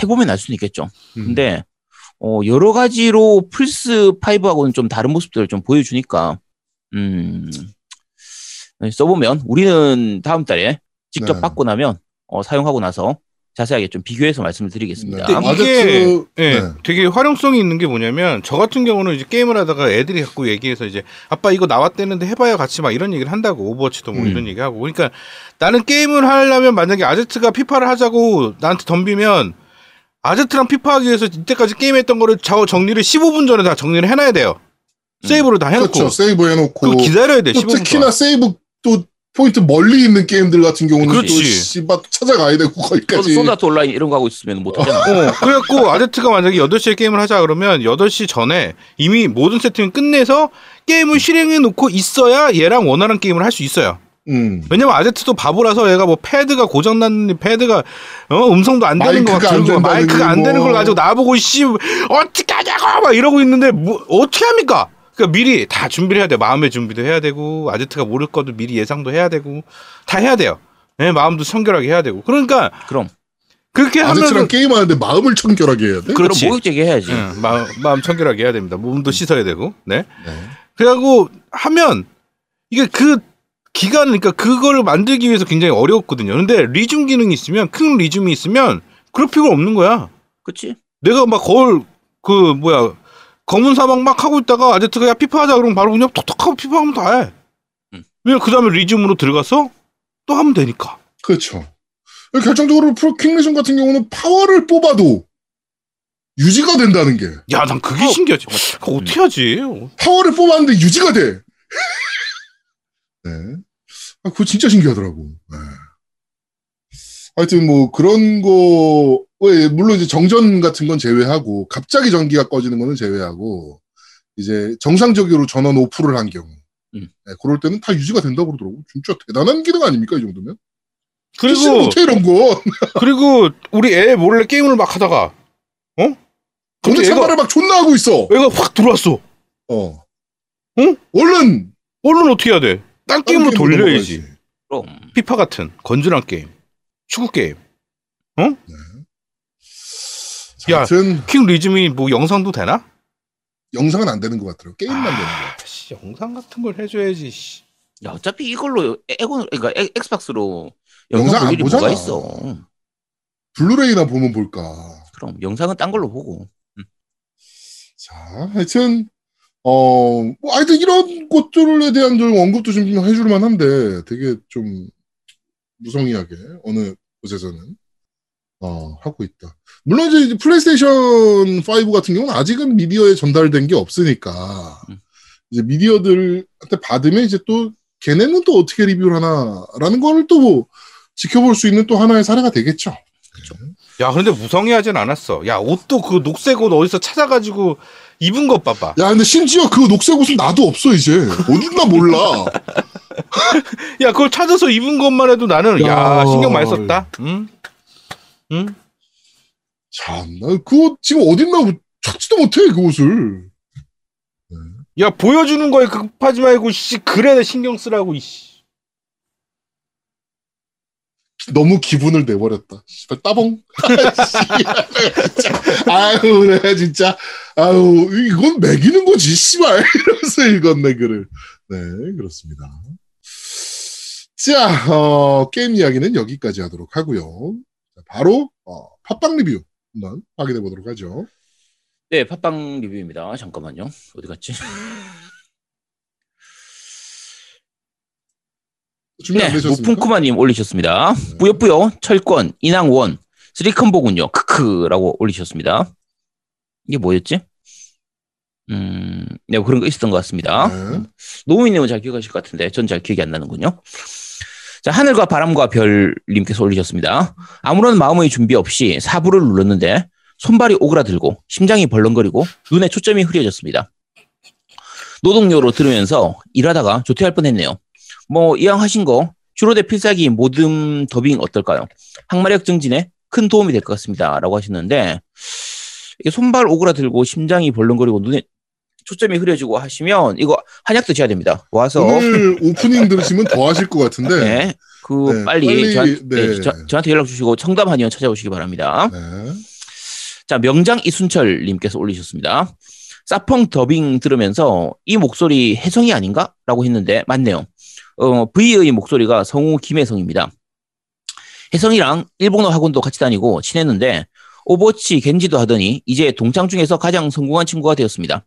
해보면 알 수는 있겠죠. 음. 근데 어, 여러 가지로 플스 5하고는 좀 다른 모습들을 좀 보여주니까 음, 네, 써보면 우리는 다음 달에 직접 네. 받고 나면 어, 사용하고 나서 자세하게 좀 비교해서 말씀을 드리겠습니다. 네. 이게 예, 네. 되게 활용성이 있는 게 뭐냐면 저 같은 경우는 이제 게임을 하다가 애들이 자꾸 얘기해서 이제 아빠 이거 나왔대는데 해봐요 같이 막 이런 얘기를 한다고 오버워치도 뭐 음. 이런 얘기하고 그러니까 나는 게임을 하려면 만약에 아제트가 피파를 하자고 나한테 덤비면 아제트랑 피파 하기 위해서 이때까지 게임했던 거를 좌우 정리를 15분 전에 다 정리를 해놔야 돼요. 음. 세이브로 다 해놓고 그렇죠. 세이브 해놓고. 기다려야 돼. 또 15분 특히나 동안. 세이브 또 포인트 멀리 있는 게임들 같은 경우는 또 그렇지. 씨발 찾아가야 되고 거기까지. 소드 아트 온라인 이런 거 하고 있으면 못 하잖아. 어, 그래갖고 아제트가 만약에 8시에 게임을 하자 그러면 8시 전에 이미 모든 세팅을 끝내서 게임을 실행해 놓고 있어야 얘랑 원활한 게임을 할 수 있어요. 음. 왜냐면 아제트도 바보라서 얘가 뭐 패드가 고장났는데 패드가 어, 음성도 안 되는 거 마이크가 안 들고 된다는 마이크가 안 뭐. 되는 걸 가지고 나보고 씨 어떻게 하냐고 막 이러고 있는데 뭐 어떻게 합니까? 그러니까 미리 다 준비를 해야 돼요. 마음의 준비도 해야 되고 아제트가 모를 것도 미리 예상도 해야 되고 다 해야 돼요. 예, 마음도 청결하게 해야 되고. 그러니까 그럼 그렇게 하면 게임하는데 마음을 청결하게 해야 돼? 그- 그렇지. 그럼 목욕제기 해야지. 응, 마음, 마음 청결하게 해야 됩니다. 몸도 씻어야 되고. 네. 네. 그래갖고 하면 이게 그 기간 그러니까 그거를 만들기 위해서 굉장히 어려웠거든요. 근데 resume 기능이 있으면 quick resume이 있으면 그럴 필요가 없는 거야. 그치? 내가 막 거울 그 뭐야 검은 사막 막 하고 있다가 아제트가 야 피파 하자 그러면 바로 그냥 톡톡 하고 피파 하면 다 해. 음. 왜냐 그 다음에 resume으로 들어가서 또 하면 되니까. 그렇죠. 결정적으로 프로 quick resume 같은 경우는 파워를 뽑아도 유지가 된다는 게 야 난 그게 신기하지. 그거 어떻게 하지? 파워를 뽑았는데 유지가 돼. 네. 아, 그거 진짜 신기하더라고. 네. 하여튼 뭐 그런 거, 왜 물론 이제 정전 같은 건 제외하고 갑자기 전기가 꺼지는 거는 제외하고 이제 정상적으로 전원 오프를 한 경우, 음. 네, 그럴 때는 다 유지가 된다고 그러더라고. 진짜 대단한 기능 아닙니까 이 정도면? 그리고 못해 이런 거. 그리고 우리 애 몰래 게임을 막 하다가 어? 근데 참가를 막 존나 하고 있어. 애가 확 들어왔어. 어. 응? 얼른 얼른 어떻게 해야 돼? 딴 다른 게임으로 게임으로 돌려야지. 넘어가야지. 그럼. 피파 같은 건전한 게임, 축구 게임. 자, 야. 하여튼 Quick Resume이 뭐 영상도 되나? 영상은 안 되는 것 같더라고. 게임만 되는 거. 아, 씨, 영상 같은 걸 해줘야지. 씨. 야, 어차피 이걸로 액원 그러니까 엑- 엑스박스로 영상 안볼 일이 보잖아. 뭐가 있어. 블루레이나 보면 볼까. 그럼 영상은 딴 걸로 보고. 자, 하여튼 어, 뭐 하여튼 이런 것들에 대한 좀 언급도 좀 해줄 만한데 되게 좀 무성의하게 어느 곳에서는 어, 하고 있다. 물론 이제 플레이스테이션 5 같은 경우는 아직은 미디어에 전달된 게 없으니까 음. 이제 미디어들한테 받으면 이제 또 걔네는 또 어떻게 리뷰를 하나라는 거를 또 지켜볼 수 있는 또 하나의 사례가 되겠죠. 야, 근데 무성의하진 않았어. 야, 옷도 그 녹색 옷 어디서 찾아가지고 입은 것 봐봐. 야, 근데 심지어 그 녹색 옷은 나도 없어, 이제. 어딨나 몰라. 야, 그걸 찾아서 입은 것만 해도 나는 야, 야. 신경 많이 썼다. 응? 응? 참, 나 그거 지금 어딨나 찾지도 못해, 그 옷을. 야, 보여주는 거에 급하지 말고 씨, 그래 신경 쓰라고 이씨. 너무 기분을 내버렸다. 씨발, 따봉. 아유, 내가 진짜, 아유, 이건 매기는 거지, 씨발. 이러면서 읽었네, 글을. 네, 그렇습니다. 자, 어, 게임 이야기는 여기까지 하도록 하고요. 자, 바로, 어, 팟빵 리뷰 한번 확인해 보도록 하죠. 네, 팟빵 리뷰입니다. 잠깐만요. 어디 갔지? 네? 무풍쿠마님 올리셨습니다. 네. 뿌요뿌요, 철권, 인왕원, 쓰리컴보군요. 크크라고 올리셨습니다. 이게 뭐였지? 음, 네, 그런 거 있었던 것 같습니다. 네. 노우미님은 잘 기억하실 것 같은데, 전 잘 기억이 안 나는군요. 자, 하늘과 바람과 별님께서 올리셨습니다. 아무런 마음의 준비 없이 사부를 눌렀는데, 손발이 오그라들고, 심장이 벌렁거리고, 눈에 초점이 흐려졌습니다. 노동요로 들으면서 일하다가 조퇴할 뻔했네요. 뭐, 이왕 하신 거, 주로 대 필살기 모듬 더빙 어떨까요? 항마력 증진에 큰 도움이 될 것 같습니다. 라고 하시는데, 이게 손발 오그라들고, 심장이 벌렁거리고, 눈에 초점이 흐려지고 하시면, 이거 한약 드셔야 됩니다. 와서, 오늘 오프닝 들으시면 더 하실 것 같은데. 네, 그 네, 빨리, 빨리, 저한, 네. 네, 저, 저한테 연락 주시고 청담 한의원 찾아오시기 바랍니다. 네. 자, 명장 이순철 님께서 올리셨습니다. 사펑 더빙 들으면서 이 목소리 혜성이 아닌가? 라고 했는데 맞네요. 어, V의 목소리가 성우 김혜성입니다. 혜성이랑 일본어 학원도 같이 다니고 친했는데 오버워치 겐지도 하더니 이제 동창 중에서 가장 성공한 친구가 되었습니다.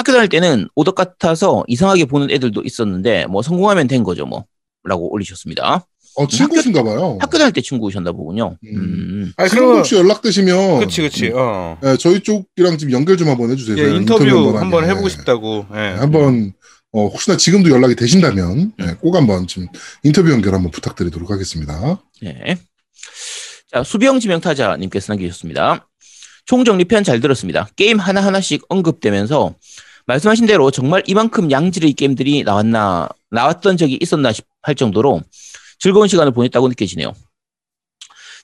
학교 다닐 때는 오덕 같아서 이상하게 보는 애들도 있었는데 뭐 성공하면 된 거죠 뭐 라고 올리셨습니다. 어, 친구신가 봐요. 학교 다닐 때 친구셨나 보군요. 음. 음. 아니, 친구 그러면, 혹시 연락 되시면. 그치, 그치, 어. 네, 저희 쪽이랑 좀 연결 좀 한번 해주세요. 예, 저희가 인터뷰 한번. 해보고 싶다고. 예. 네, 한번 어, 혹시나 지금도 연락이 되신다면 네, 꼭 한번 좀 인터뷰 연결 한번 부탁드리도록 하겠습니다. 네. 자, 수병 지명타자님께서 남기셨습니다. 총정리편 잘 들었습니다. 게임 하나 하나씩 언급되면서 말씀하신 대로 정말 이만큼 양질의 게임들이 나왔나, 나왔던 적이 있었나 싶- 할 정도로 즐거운 시간을 보냈다고 느껴지네요.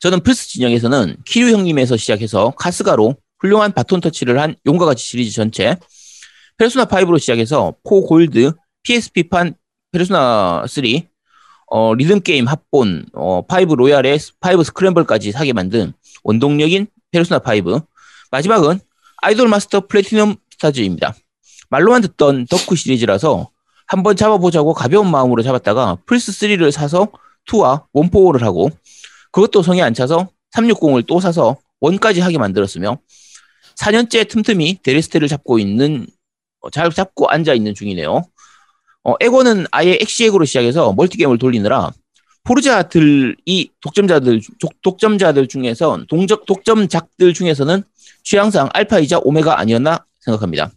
저는 플스 진영에서는 키류 형님에서 시작해서 카스가로 훌륭한 바톤 터치를 한 용과 같이 시리즈 전체, 페르소나 5로 시작해서 4 골드, PSP판 페르소나 3, 어, 리듬 게임 합본, 어, 5 로얄에 5 스크램블까지 사게 만든 원동력인 페르소나 5. 마지막은 아이돌 마스터 플래티넘 스타즈입니다. 말로만 듣던 덕후 시리즈라서 한번 잡아보자고 가벼운 마음으로 잡았다가 플스3를 사서 2와 원포를 하고 그것도 성에 안 차서 360을 또 사서 원까지 하게 만들었으며 4년째 틈틈이 데레스테를 잡고 있는 어, 잘 잡고 앉아 있는 중이네요. 어, 액원은 아예 엑시엑으로 시작해서 멀티게임을 돌리느라 포르자들이 독점자들 족- 독점자들 중에서 동적 독점작들 중에서는 취향상 알파이자 오메가 아니었나 생각합니다.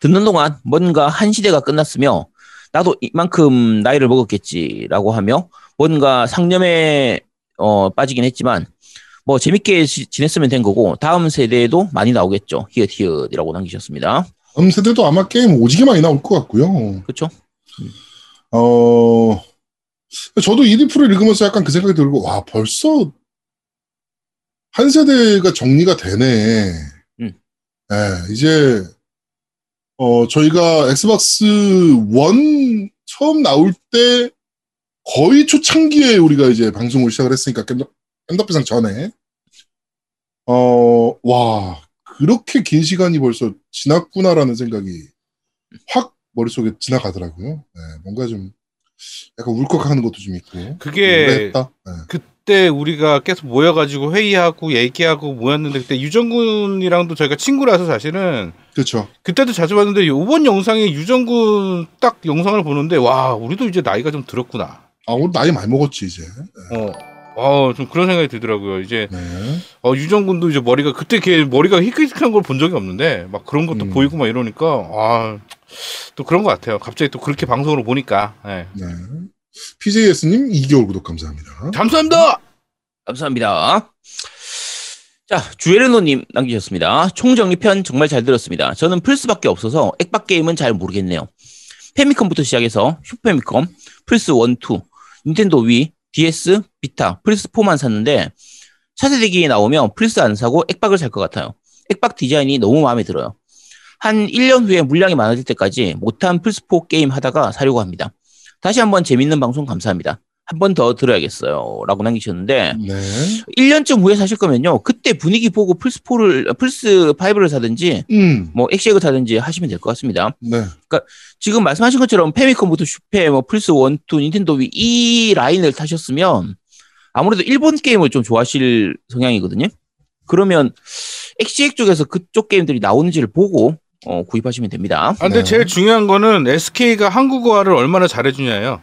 듣는 동안 뭔가 한 시대가 끝났으며 나도 이만큼 나이를 먹었겠지라고 하며 뭔가 상념에 어, 빠지긴 했지만 뭐 재밌게 지, 지냈으면 된 거고 다음 세대에도 많이 나오겠죠. 히읗 히읗이라고 남기셨습니다. 다음 세대도 아마 게임 오지게 많이 나올 것 같고요. 그렇죠? 어, 저도 이디프를 읽으면서 약간 그 생각이 들고, 와, 벌써 한 세대가 정리가 되네. 음. 예, 이제, 어, 저희가 엑스박스 원 처음 나올 때 거의 초창기에 우리가 이제 방송을 시작을 했으니까, 겜덕, 겜덕비상 전에. 어, 와, 그렇게 긴 시간이 벌써 지났구나라는 생각이 확 머릿속에 지나가더라고요. 네, 뭔가 좀 약간 울컥하는 것도 좀 있고. 그게 했다. 네. 그 때 우리가 계속 모여가지고 회의하고 얘기하고 모였는데 그때 유정군이랑도 저희가 친구라서 사실은 그렇죠. 그때도 자주 봤는데 이번 영상에 유정군 딱 영상을 보는데 와 우리도 이제 나이가 좀 들었구나. 아, 오늘 나이 많이 먹었지 이제. 어, 어, 좀 그런 생각이 들더라고요. 이제 네. 어, 유정군도 이제 머리가 그때 걔 머리가 희끗희끗한 걸 본 적이 없는데 막 그런 것도 음. 보이고 막 이러니까 아, 또 그런 것 같아요. 갑자기 또 그렇게 방송으로 보니까. 예. 네. PJS님 2개월 구독 감사합니다. 감사합니다. 감사합니다. 자, 주에르노님 남기셨습니다. 총정리편 정말 잘 들었습니다. 저는 플스밖에 없어서 액박 게임은 잘 모르겠네요. 패미컴부터 시작해서 슈퍼 패미컴, 플스 1, 2, 닌텐도 위, DS, 비타, 플스 4만 샀는데 차세대기에 나오면 플스 안 사고 액박을 살 것 같아요. 액박 디자인이 너무 마음에 들어요. 한 1년 후에 물량이 많아질 때까지 못한 플스4 게임 하다가 사려고 합니다. 다시 한번 재밌는 방송 감사합니다. 한 번 더 들어야겠어요. 라고 남기셨는데, 네. 1년쯤 후에 사실 거면요. 그때 분위기 보고 플스4를, 플스5를 사든지, 음. 뭐, 엑시엑을 사든지 하시면 될 것 같습니다. 네. 지금 말씀하신 것처럼 패미컴부터 슈패, 뭐, 플스1, 2, 닌텐도 위 이 라인을 타셨으면, 아무래도 일본 게임을 좀 좋아하실 성향이거든요. 그러면, 엑시엑 쪽에서 그쪽 게임들이 나오는지를 보고, 어, 구입하시면 됩니다. 아, 근데 네. 제일 중요한 거는 SK가 한국어를 얼마나 잘해주냐예요.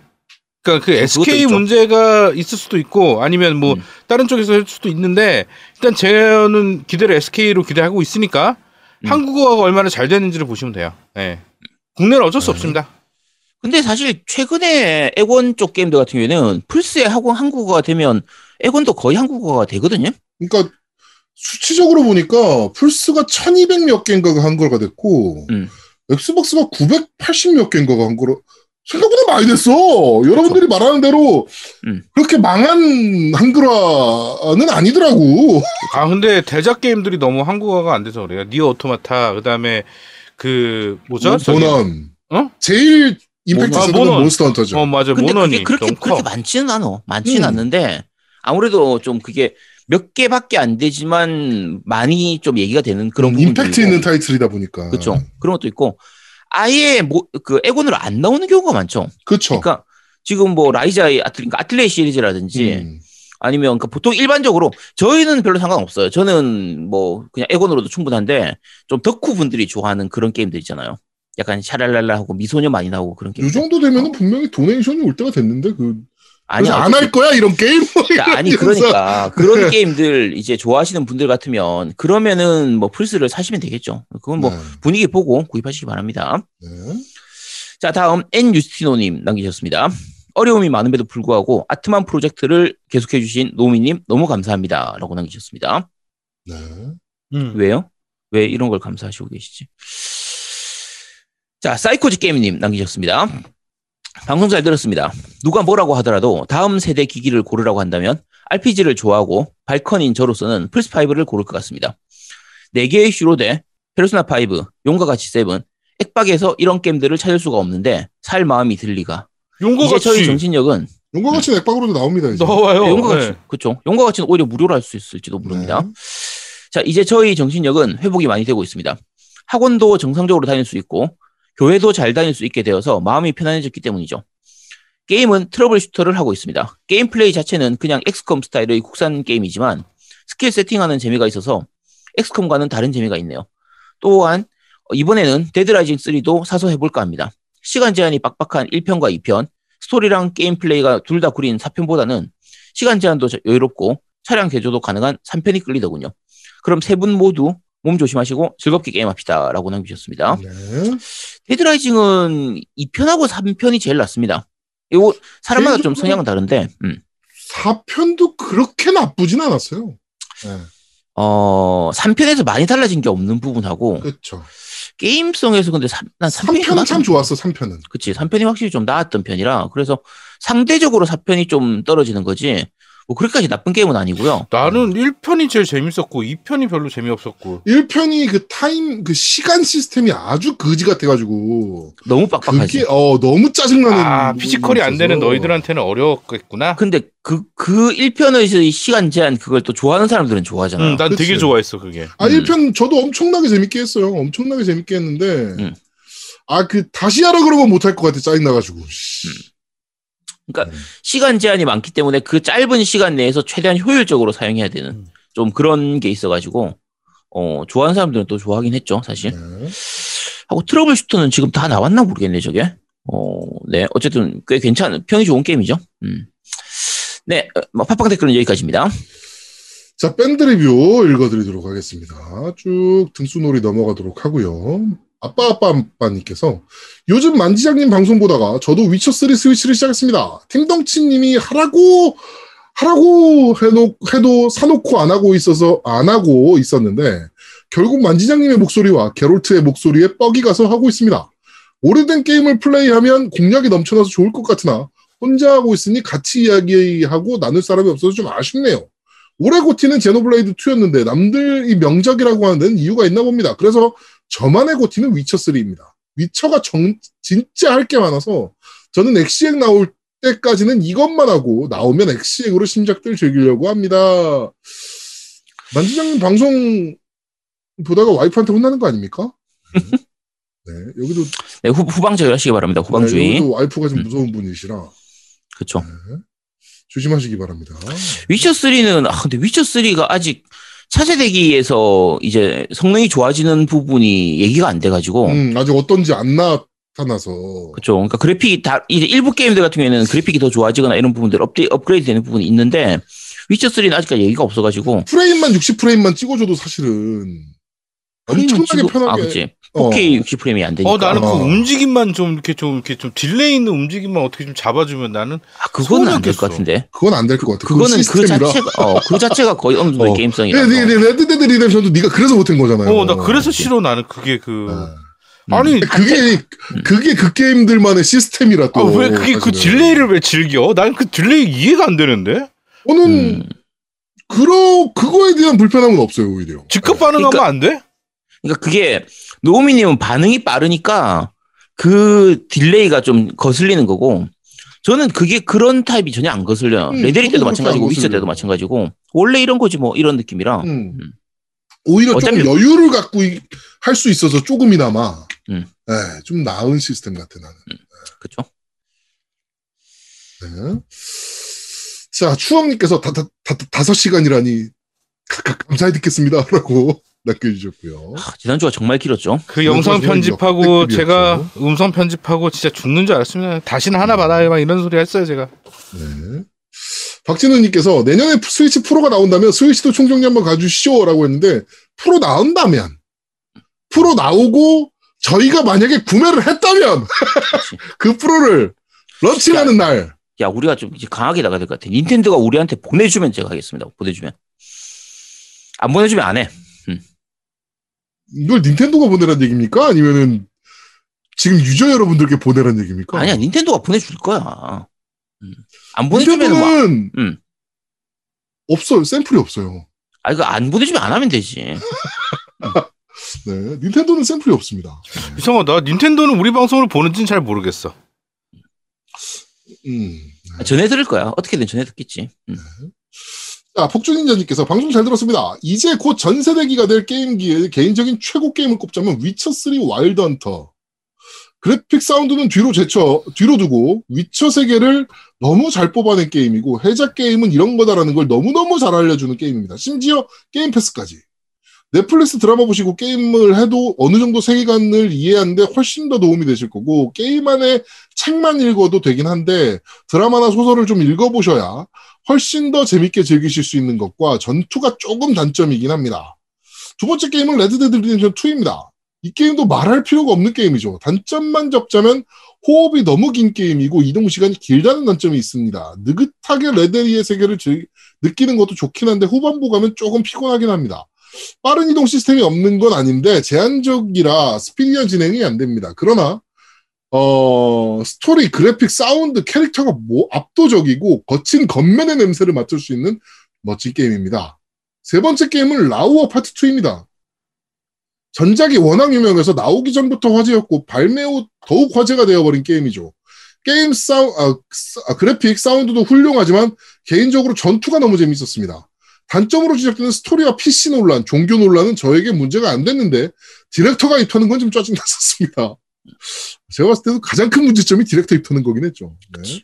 그러니까 그 그것도 SK. 문제가 있을 수도 있고 아니면 뭐 음. 다른 쪽에서 할 수도 있는데 일단 저는 기대를 SK로 기대하고 있으니까 음. 한국어가 얼마나 잘 되는지를 보시면 돼요. 네. 국내는 어쩔 수 네. 없습니다. 근데 사실 최근에 액원 쪽 게임들 같은 경우에는 플스에 학원 한국어가 되면 액원도 거의 한국어가 되거든요. 그러니까 수치적으로 보니까 플스가 1200 몇 개인가가 한글화가 됐고 음. 엑스박스가 980 몇 개인가가 한글화 생각보다 많이 됐어. 여러분들이 말하는 대로 음. 그렇게 망한 한글화는 아니더라고. 아 근데 대작 게임들이 너무 한국어가 안 돼서 그래요. 니어 오토마타 그다음에 그 뭐죠? 저기- 모넌. 어? 제일 임팩트 아, 있었던 건 모넌. 몬스터 헌터죠. 어 맞아 근데 모넌이 그게 그렇게 너무 그렇게 커. 많지는 않아. 많지는 음. 않는데 아무래도 좀 그게 몇 개밖에 안 되지만 많이 좀 얘기가 되는 그런 음, 임팩트. 있는 타이틀이다 보니까. 그렇죠. 그런 것도 있고 아예 뭐그 액원으로 안 나오는 경우가 많죠. 그렇죠. 그러니까 지금 뭐 라이자의 아틀 그러니까 아틀리에 시리즈라든지 음. 아니면 그 보통 일반적으로 저희는 별로 상관없어요. 저는 뭐 그냥 액원으로도 충분한데 좀 덕후 분들이 좋아하는 그런 게임들 있잖아요. 약간 샤랄랄라 하고 미소녀 많이 나오고 그런 게임. 이 정도 되면 은 분명히 donation이 올 때가 됐는데 그 아니 안할 거야 이런 게임. 아니. 그러니까 그런 게임들 이제 좋아하시는 분들 같으면 그러면은 뭐 플스를 사시면 되겠죠. 그건 뭐 네. 분위기 보고 구입하시기 바랍니다. 네. 자 다음 N 유스티노님 남기셨습니다. 어려움이 많음에도 불구하고 아트만 프로젝트를 계속해 주신 노미님 너무 감사합니다라고 남기셨습니다. 네. 음. 왜요? 왜 이런 걸 감사하시고 계시지? 자, 사이코지 게임님 남기셨습니다. 방송 잘 들었습니다. 누가 뭐라고 하더라도 다음 세대 기기를 고르라고 한다면 RPG를 좋아하고 발컨인 저로서는 플스5를 고를 것 같습니다. 4개의 슈로데, 페르소나5, 용과 같이 7, 액박에서 이런 게임들을 찾을 수가 없는데 살 마음이 들 리가. 용과 이제 저희 같이 정신력은 용과 같이 액박으로도 나옵니다 이제. 나와요. 용과 네. 같이 그렇죠. 용과 같이는 오히려 무료로 할 수 있을지도 모릅니다. 네. 자, 이제 저희 정신력은 회복이 많이 되고 있습니다. 학원도 정상적으로 다닐 수 있고, 교회도 잘 다닐 수 있게 되어서 마음이 편안해졌기 때문이죠. 게임은 트러블 슈터를 하고 있습니다. 게임 플레이 자체는 그냥 엑스컴 스타일의 국산 게임이지만, 스킬 세팅하는 재미가 있어서 엑스컴과는 다른 재미가 있네요. 또한, 이번에는 데드라이징 3도 사서 해볼까 합니다. 시간 제한이 빡빡한 1편과 2편, 스토리랑 게임 플레이가 둘 다 구린 4편보다는 시간 제한도 여유롭고 차량 개조도 가능한 3편이 끌리더군요. 그럼 세 분 모두 몸 조심하시고 즐겁게 게임합시다. 라고 남기셨습니다. 네. 데드라이징은 2편하고 3편이 제일 낫습니다. 이거 사람마다 좀 성향은 다른데, 음. 4편도 그렇게 나쁘진 않았어요. 네. 어, 3편에서 많이 달라진 게 없는 부분하고, 그렇죠. 게임성에서 근데 3, 난 3편이 3편은 참 좋았어. 3편은. 그치. 3편이 확실히 좀 나았던 편이라, 그래서 상대적으로 4편이 좀 떨어지는 거지, 뭐 그렇게까지 나쁜 게임은 아니고요. 나는 1편이 제일 재밌었고 2편이 별로 재미없었고 1편이 그 타임 그 시간 시스템이 아주 거지 같아 가지고 너무 빡빡하지. 그게 어 너무 짜증나는. 아 physical이 안 되는. 너희들한테는 어려웠겠구나. 근데 그, 그 1편에서의 시간 제한 그걸 또 좋아하는 사람들은 좋아하잖아요. 음, 난 그치. 되게 좋아했어 그게. 아 음. 1편 저도 엄청나게 재밌게 했어요. 엄청나게 재밌게 했는데 음. 아그 다시 하라 그러면 못할 것 같아 짜증 나가지고. 씨. 그러니까 시간 제한이 많기 때문에 그 짧은 시간 내에서 최대한 효율적으로 사용해야 되는 음. 좀 그런 게 있어가지고 어 좋아하는 사람들은 또 좋아하긴 했죠 사실. 네. 하고 트러블 슈터는 지금 다 나왔나 모르겠네 저게. 어네 어쨌든 꽤 괜찮은 평이 좋은 게임이죠. 음. 네 어, 뭐 팟빵 댓글은 여기까지입니다. 자 밴드 리뷰 읽어드리도록 하겠습니다. 쭉 등수놀이 넘어가도록 하고요. 아빠 아빠 아빠님께서 요즘 만지장님 방송 보다가 저도 위쳐 3 스위치를 시작했습니다. 팀덩치님이 하라고 하라고 해놓 해도 사놓고 안 하고 있어서 안 하고 있었는데 결국 만지장님의 목소리와 게롤트의 목소리에 뻑이 가서 하고 있습니다. 오래된 게임을 플레이하면 공략이 넘쳐나서 좋을 것 같으나 혼자 하고 있으니 같이 이야기하고 나눌 사람이 없어서 좀 아쉽네요. 올해 고티는 제노블레이드 2였는데 남들이 명작이라고 하는 이유가 있나 봅니다. 그래서 저만의 고티는 위쳐 3입니다. 위쳐가 정, 진짜 할 게 많아서 저는 엑시엑 나올 때까지는 이것만 하고 나오면 엑시액으로 신작들 즐기려고 합니다. 만지장님 방송 보다가 와이프한테 혼나는 거 아닙니까? 네, 여기도 네, 후, 후방주의 하시기 바랍니다. 후방주의. 네, 와이프가 좀 음. 무서운 분이시라 그렇죠. 네, 조심하시기 바랍니다. 위쳐 3는 아 근데 위쳐 3가 아직 차세대기에서 이제 성능이 좋아지는 부분이 얘기가 안 돼가지고. 음, 아직 어떤지 안 나타나서. 그렇죠. 그러니까 그래픽이 다 이제 일부 게임들 같은 경우에는 그래픽이 더 좋아지거나 이런 부분들 업데이 업그레이드 되는 부분이 있는데 위쳐 3는 아직까지 얘기가 없어가지고. 프레임만 60프레임만 찍어줘도 사실은 엄청나게 지금- 편하게 아 그치 어. 4K 60프레임이 안 되니까 어 나는 그 어. 움직임만 좀 이렇게 좀 이렇게 좀 delay 있는 움직임만 어떻게 좀 잡아주면 나는 아 그거는 안 될. 것 같은데 그건 안 될 것 같아. 그건 그거는 그. 자체가 어 그 자체가 거의 어느 정도 어. 게임성이라서 네, 네, 네, 레드데드 리뎀션도 네가 그래서 못한 거잖아요. 어 나 그래서 싫어 나는 그게 그 네. 아니 그게 그게 그 게임들만의 시스템이라 또. 아, 왜 그게 그 사실은. delay를 왜 즐겨? 난 그 delay 이해가 안 되는데 저는 음. 그러 그거에 대한 불편함은 없어요 오히려. 즉각 반응하면 그러니까- 안 돼? 그러니까 그게 노우미님은 반응이 빠르니까 그 delay가 좀 거슬리는 거고 저는 그게 그런 타입이 전혀 안 거슬려요. 음, 레데리 때도 마찬가지고 위쳐 때도. 마찬가지고 원래 이런 거지 뭐 이런 느낌이라 음. 음. 오히려 어차피- 조금 여유를 갖고 할 수 있어서 조금이나마 음. 네, 좀 나은 시스템 같아 나는. 그렇죠. 네. 자 추억님께서 다, 다, 다, 다섯 시간이라니 감사히 듣겠습니다라고 남겨주셨고요. 하, 지난주가 정말 길었죠. 그 영상 편집하고. 제가 음성 편집하고 진짜 죽는 줄 알았으면 다시는 하나 받아요 막 이런 소리 했어요 제가 네. 박진우님께서 내년에 스위치 프로가 나온다면 스위치도 총정리 한번 가주시오 라고 했는데 프로 나온다면 프로 나오고 저희가 만약에 구매를 했다면 그 프로를 런칭하는 날 야 우리가 좀 이제 강하게 나가야 될 것 같아. 닌텐도가 우리한테 보내주면 제가 하겠습니다. 보내주면 안 보내주면 안 해. 이걸 닌텐도가 보내란 얘기입니까? 아니면은 지금 유저 여러분들께 보내란 얘기입니까? 아니야 닌텐도가 보내줄 거야. 음. 안 보내주면 뭐, 닌텐도는 음. 없어요. 샘플이 없어요. 아 이거 안 보내주면 안 하면 되지. 네, 닌텐도는 샘플이 없습니다. 이상하다 닌텐도는 우리 방송을 보는지는 잘 모르겠어 음. 전해 들을 거야. 어떻게든 전해 듣겠지. 음. 자, 폭주닌자님께서 방송 잘 들었습니다. 이제 곧 전세대기가 될 게임기에 개인적인 최고 게임을 꼽자면 위쳐3 와일드 헌터. 그래픽 사운드는 뒤로 제쳐, 뒤로 두고 위쳐 세계를 너무 잘 뽑아낸 게임이고 대작 게임은 이런 거다라는 걸 너무너무 잘 알려주는 게임입니다. 심지어 게임 패스까지. 넷플릭스 드라마 보시고 게임을 해도 어느 정도 세계관을 이해하는데 훨씬 더 도움이 되실 거고 게임 안에 책만 읽어도 되긴 한데 드라마나 소설을 좀 읽어보셔야 훨씬 더 재밌게 즐기실 수 있는 것과 전투가 조금 단점이긴 합니다. 두 번째 게임은 레드데드 리뎀션 2입니다. 이 게임도 말할 필요가 없는 게임이죠. 단점만 적자면 호흡이 너무 긴 게임이고 이동 시간이 길다는 단점이 있습니다. 느긋하게 레데리의 세계를 즐- 느끼는 것도 좋긴 한데 후반부 가면 조금 피곤하긴 합니다. 빠른 이동 시스템이 없는 건 아닌데 제한적이라 스피디한 진행이 안 됩니다. 그러나 어, 스토리, 그래픽, 사운드, 캐릭터가 뭐 압도적이고 거친 gunman의 냄새를 맡을 수 있는 멋진 게임입니다. 세 번째 게임은 라우어 파트 2입니다. 전작이 워낙 유명해서 나오기 전부터 화제였고 발매 후 더욱 화제가 되어버린 게임이죠. 게임 사우, 아, 사- 아, 그래픽, 사운드도 훌륭하지만 개인적으로 전투가 너무 재밌었습니다. 단점으로 지적되는 스토리와 PC 논란, 종교 논란은 저에게 문제가 안 됐는데 디렉터가 입 터는 건 좀 짜증났었습니다. 제가 봤을 때도 가장 큰 문제점이 디렉터 입 터는 거긴 했죠. 네.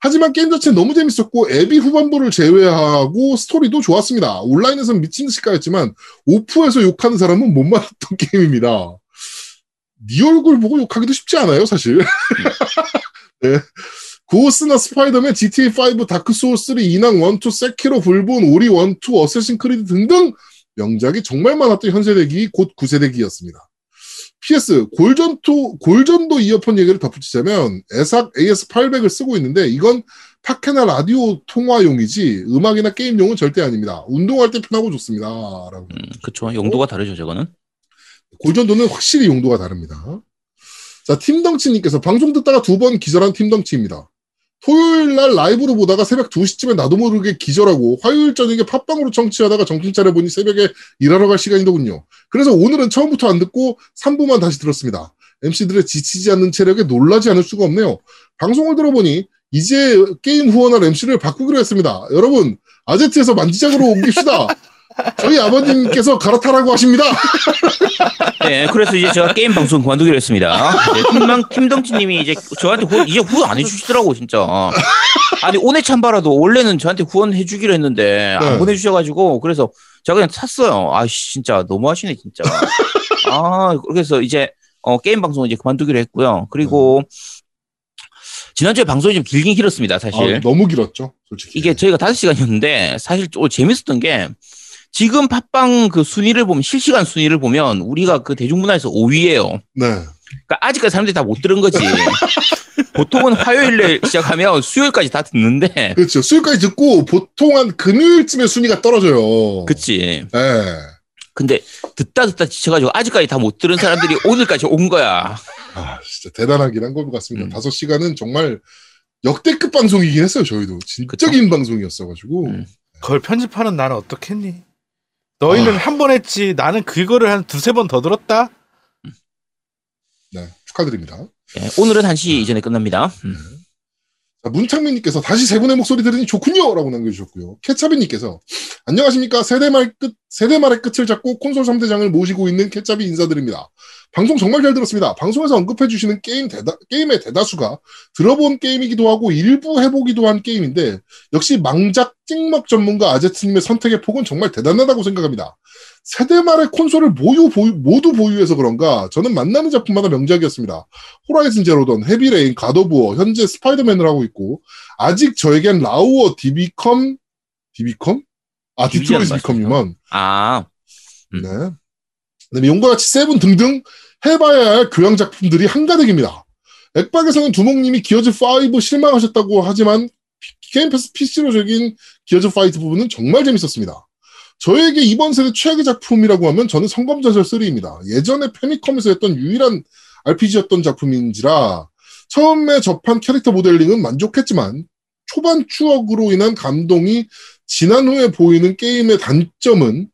하지만 게임 자체는 너무 재밌었고 애비 후반부를 제외하고 스토리도 좋았습니다. 온라인에서는 미친 듯이 까였지만 오프에서 욕하는 사람은 못 만났던 게임입니다. 네 얼굴 보고 욕하기도 쉽지 않아요, 사실. 네. 고스나 스파이더맨, GTA5, 다크소울3, 인왕 1, 2, 세키로, 불본, 오리 1, 2, 어쌔신 크리드 등등 명작이 정말 많았던 현세대기 곧 9세대기였습니다. PS 골전투 골전도 이어폰 얘기를 덧붙이자면 에삭 AS800을 쓰고 있는데 이건 팟캐나 라디오 통화용이지 음악이나 게임용은 절대 아닙니다. 운동할 때 편하고 좋습니다. 라고. 음, 그쵸. 용도가 다르죠, 저거는. 골전도는 확실히 용도가 다릅니다. 자, 팀덩치님께서 방송 듣다가 두 번 기절한 팀덩치입니다. 토요일 날 라이브로 보다가 새벽 2시쯤에 나도 모르게 기절하고 화요일 저녁에 팟빵으로 청취하다가 정신 차려보니 새벽에 일하러 갈 시간이더군요. 그래서 오늘은 처음부터 안 듣고 3부만 다시 들었습니다. MC들의 지치지 않는 체력에 놀라지 않을 수가 없네요. 방송을 들어보니 이제 게임 후원할 MC를 바꾸기로 했습니다. 여러분, 아제트에서 만지작으로 옮깁시다. 저희 아버님께서 갈아타라고 하십니다. 네, 그래서 이제 제가 게임 방송 그만두기로 했습니다. 네, 김당, 김덩치님이 이제 저한테 후원, 이제 후원 안 해주시더라고, 진짜. 아니, 오네 참바라도 원래는 저한테 후원해주기로 했는데, 네. 안 보내주셔가지고, 그래서 제가 그냥 탔어요. 아, 씨, 진짜, 너무하시네, 진짜. 아, 그래서 이제, 어, 게임 방송 이제 그만두기로 했고요. 그리고, 지난주에 방송이 좀 길긴 길었습니다, 사실. 아, 너무 길었죠, 솔직히. 이게 저희가 다섯 시간이었는데 사실 오늘 재밌었던 게 지금 팟빵 그 순위를 보면 실시간 순위를 보면 우리가 그 대중문화에서 5위예요. 네. 그러니까 아직까지 사람들이 다 못 들은 거지. 보통은 화요일에 시작하면 수요일까지 다 듣는데, 그렇죠. 수요일까지 듣고 보통 한 금요일쯤에 순위가 떨어져요. 그치. 네. 근데 듣다 듣다 지쳐가지고 아직까지 다 못 들은 사람들이 오늘까지 온 거야. 아, 진짜 대단하긴 한 것 같습니다. 음. 다섯 시간은 정말 역대급 방송이긴 했어요, 저희도. 진짜 그쵸? 긴 방송이었어가지고. 음. 그걸 편집하는 나는 어떻겠니? 너희는 아. 한번 했지. 나는 그거를 한 두세 번 더 들었다. 네, 축하드립니다. 예, 오늘은 1시 이전에 끝납니다. 음. 자, 문창민님께서 다시 세 분의 목소리 들으니 좋군요! 라고 남겨주셨고요. 케차비님께서 안녕하십니까. 세대말 끝, 세대말의 끝을 잡고 콘솔 3대장을 모시고 있는 케차비 인사드립니다. 방송 정말 잘 들었습니다. 방송에서 언급해 주시는 게임 대다, 게임의 대다수가 들어본 게임이기도 하고 일부 해보기도 한 게임인데 역시 망작 찍먹 전문가 아제트님의 선택의 폭은 정말 대단하다고 생각합니다. 세대말의 콘솔을 모두, 보유, 모두 보유해서 그런가 저는 만나는 작품마다 명작이었습니다. 호라이즌 제로던, 헤비레인, 갓 오브 워, 현재 스파이더맨을 하고 있고 아직 저에겐 라우어, 디비컴, 디비컴? 아, 디트로이트 디비전 비컴이면 아, 음. 네. 그다음에 용과 같이 세븐 등등 해봐야 할 교양 작품들이 한가득입니다. 액박에서는 두목님이 기어즈5 실망하셨다고 하지만 게임 패스 PC로 즐긴 기어즈5 부분은 정말 재밌었습니다. 저에게 이번 세대 최악의 작품이라고 하면 저는 성검전설 3입니다. 예전에 패미컴에서 했던 유일한 RPG였던 작품인지라 처음에 접한 캐릭터 모델링은 만족했지만 초반 추억으로 인한 감동이 지난 후에 보이는 게임의 단점은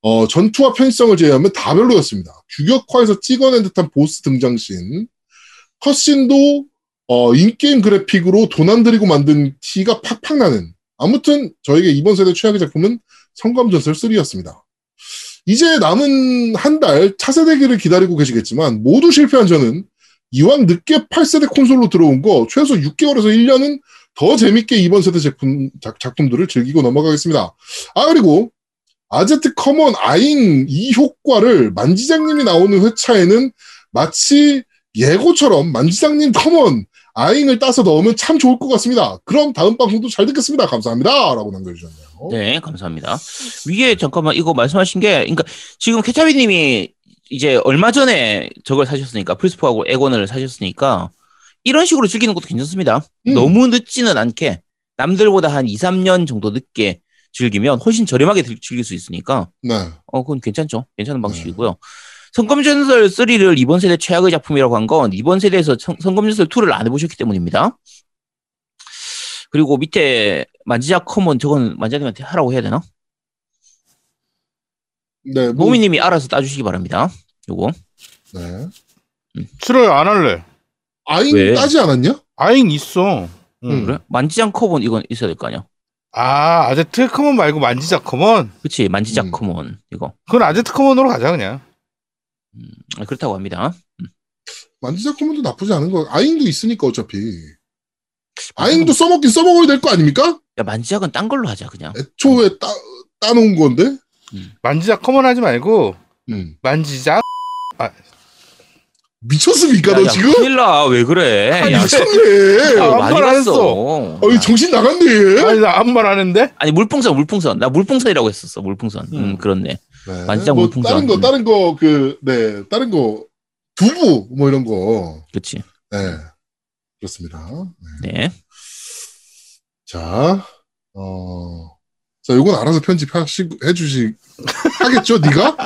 어, 전투와 편의성을 제외하면 다 별로였습니다. 규격화에서 찍어낸 듯한 보스 등장씬, 컷신도 어, 인게임 그래픽으로 돈안 들이고 만든 티가 팍팍 나는. 아무튼 저에게 이번 세대 최악의 작품은 성검전설 3였습니다. 이제 남은 한 달 차세대기를 기다리고 계시겠지만 모두 실패한 저는 이왕 늦게 8세대 콘솔로 들어온 거 최소 6개월에서 1년은 더 재밌게 이번 세대 제품, 작, 작품들을 즐기고 넘어가겠습니다. 아, 그리고 아제트 come on 아잉 이 효과를 만지장님이 나오는 회차에는 마치 예고처럼 만지장님 come on 아잉을 따서 넣으면 참 좋을 것 같습니다. 그럼 다음 방송도 잘 듣겠습니다. 감사합니다. 라고 남겨주셨네요. 네, 감사합니다. 위에 잠깐만 이거 말씀하신 게, 그러니까 지금 케차비 님이 이제 얼마 전에 저걸 사셨으니까 플스포하고 엑원을 사셨으니까 이런 식으로 즐기는 것도 괜찮습니다. 음. 너무 늦지는 않게 남들보다 한 2, 3년 정도 늦게 즐기면 훨씬 저렴하게 들- 즐길 수 있으니까 네. 어 그건 괜찮죠. 괜찮은 방식이고요. 성검전설 3를 이번 세대 최악의 작품이라고 한 건 이번 세대에서 성, 성검전설 2를 안 해보셨기 때문입니다. 그리고 밑에 만지작 커먼 저건 만지작님한테 하라고 해야 되나? 네. 뭐, 모미님이 알아서 따주시기 바랍니다. 요거. 네. 싫어요. 안 할래. 아잉 왜? 따지 않았냐? 아잉 있어. 응. 음. 그래? 만지작 커먼 이건 있어야 될 거 아니야? 아, 아제트 커먼 말고 만지자 커먼. 그치? 만지작 음. 커먼 이거. 그건 아제트 커먼으로 가자 그냥. 아, 그렇다고 합니다. 만지작 커먼도 나쁘지 않은 거. 아잉도 있으니까 어차피. 아잉도 써먹긴 써먹어야 될 거 아닙니까? 야 만지작은 딴 걸로 하자 그냥. 애초에 따, 따놓은 건데? 만지자 커먼 하지 말고 음. 만지자. 미쳤습니까, 야, 너 야, 지금? 큰일 나. 왜 그래? 아니, 야, 미쳤네. 아, 많이 봤어. 어이, 정신 나갔네. 아니 나 아무 말 하는데. 아니 물풍선 물풍선 나 물풍선이라고 했었어 물풍선 음, 음. 그렇네 네. 만지작 뭐, 물풍선. 다른 거, 음. 다른 거, 그, 네, 다른 거, 두부, 뭐 이런 거. 그치 네. 그렇습니다. 네. 네 자, 어, 자, 요건 알아서 편집하시, 해주시, 하겠죠, 네가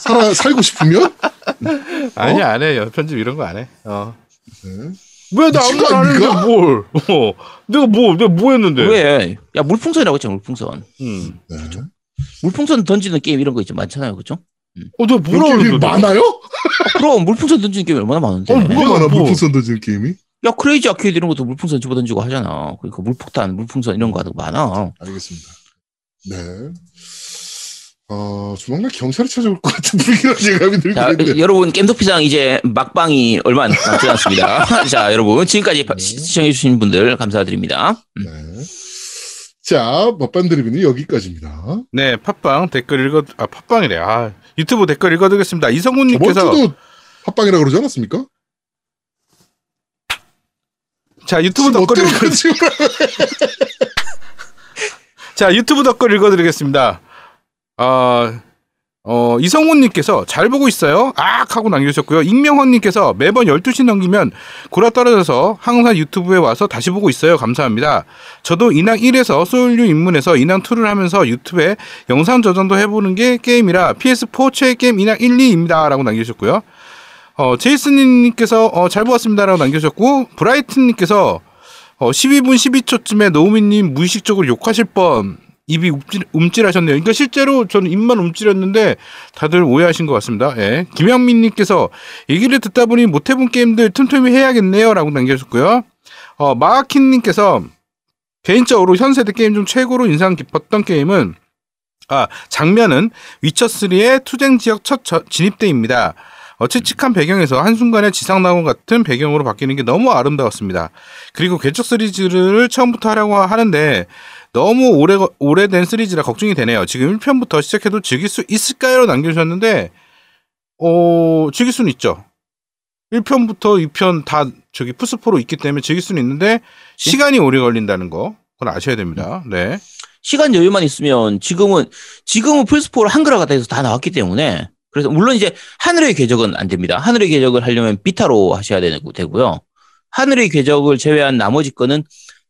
살아, 살고 싶으면? 아니 안 해. 편집 이런 거 안 해. 어. 네. 왜 나 아무 미친 거말안 했는데? 뭘? 어. 내가 뭐 내가 뭐 했는데? 왜? 야 물풍선이라고 했잖아 물풍선 음. 네. 물풍선 던지는 게임 이런 거 있죠 많잖아요 그죠? 어, 내가 그런 뭐라 게임이 그랬는데? 많아요? 아, 그럼 물풍선 던지는 게임 얼마나 많은데 어, 뭐가 뭐가 많아, 뭐. 물풍선 던지는 게임이? 야 크레이지 아케이드 이런 것도 물풍선 집어던지고 하잖아. 그러니까 물폭탄, 물풍선 이런 거 많아. 알겠습니다. 네. 어, 조만간 경찰이 찾아올 것 같은 분위기라 예감이 들고 자, 있는데. 여러분 겜도피상 이제 막방이 얼마 안 남지 않습니다. 자, 여러분 지금까지 네. 시청해주신 분들 감사드립니다. 음. 네. 자, 먹반 드리블은 여기까지입니다. 네, 팟빵 댓글 읽어 아 팟빵이래. 아 유튜브 댓글 읽어드리겠습니다. 저번 이성훈님께서 주도 팟빵이라 그러지 않았습니까? 자 유튜브 댓글 어떤 읽어 자 유튜브 댓글 읽어드리겠습니다. 어, 어 이성훈님께서 잘 보고 있어요. 악 하고 남겨주셨고요. 익명헌님께서 매번 12시 넘기면 골아 떨어져서 항상 유튜브에 와서 다시 보고 있어요. 감사합니다. 저도 인왕 1에서 소울류 입문해서 인왕 2를 하면서 유튜브에 영상 저장도 해보는 게 게임이라 PS4 최애 게임 인왕 1, 2입니다. 라고 남겨주셨고요. 어, 제이슨님께서 어, 잘 보았습니다라고 남겨주셨고 브라이튼님께서 어, 12분 12초쯤에 노우미님 무의식적으로 욕하실 뻔 입이 움찔, 움찔 하셨네요. 그러니까 실제로 저는 입만 움찔했는데 다들 오해하신 것 같습니다. 예. 김영민님께서 얘기를 듣다 보니 못 해본 게임들 틈틈이 해야겠네요라고 남겨주셨고요. 어, 마아킨님께서 개인적으로 현 세대 게임 중 최고로 인상 깊었던 게임은 아 장면은 위쳐 3의 투쟁 지역 첫 저- 진입 때입니다. 어, 칙칙한 배경에서 한순간에 지상낙원 같은 배경으로 바뀌는 게 너무 아름다웠습니다. 그리고 궤적 시리즈를 처음부터 하려고 하는데 너무 오래, 오래된 시리즈라 걱정이 되네요. 지금 1편부터 시작해도 즐길 수 있을까요? 남겨주셨는데, 어, 즐길 수는 있죠. 1편부터 2편 다 저기 플스4로 있기 때문에 즐길 수는 있는데, 시간이 오래 걸린다는 거, 그건 아셔야 됩니다. 네. 시간 여유만 있으면 지금은 지금은 플스4를 한글화가 돼서 다 나왔기 때문에 그래서 물론 이제 하늘의 궤적은 안 됩니다. 하늘의 궤적을 하려면 비타로 하셔야 되고 되고요. 하늘의 궤적을 제외한 나머지 거는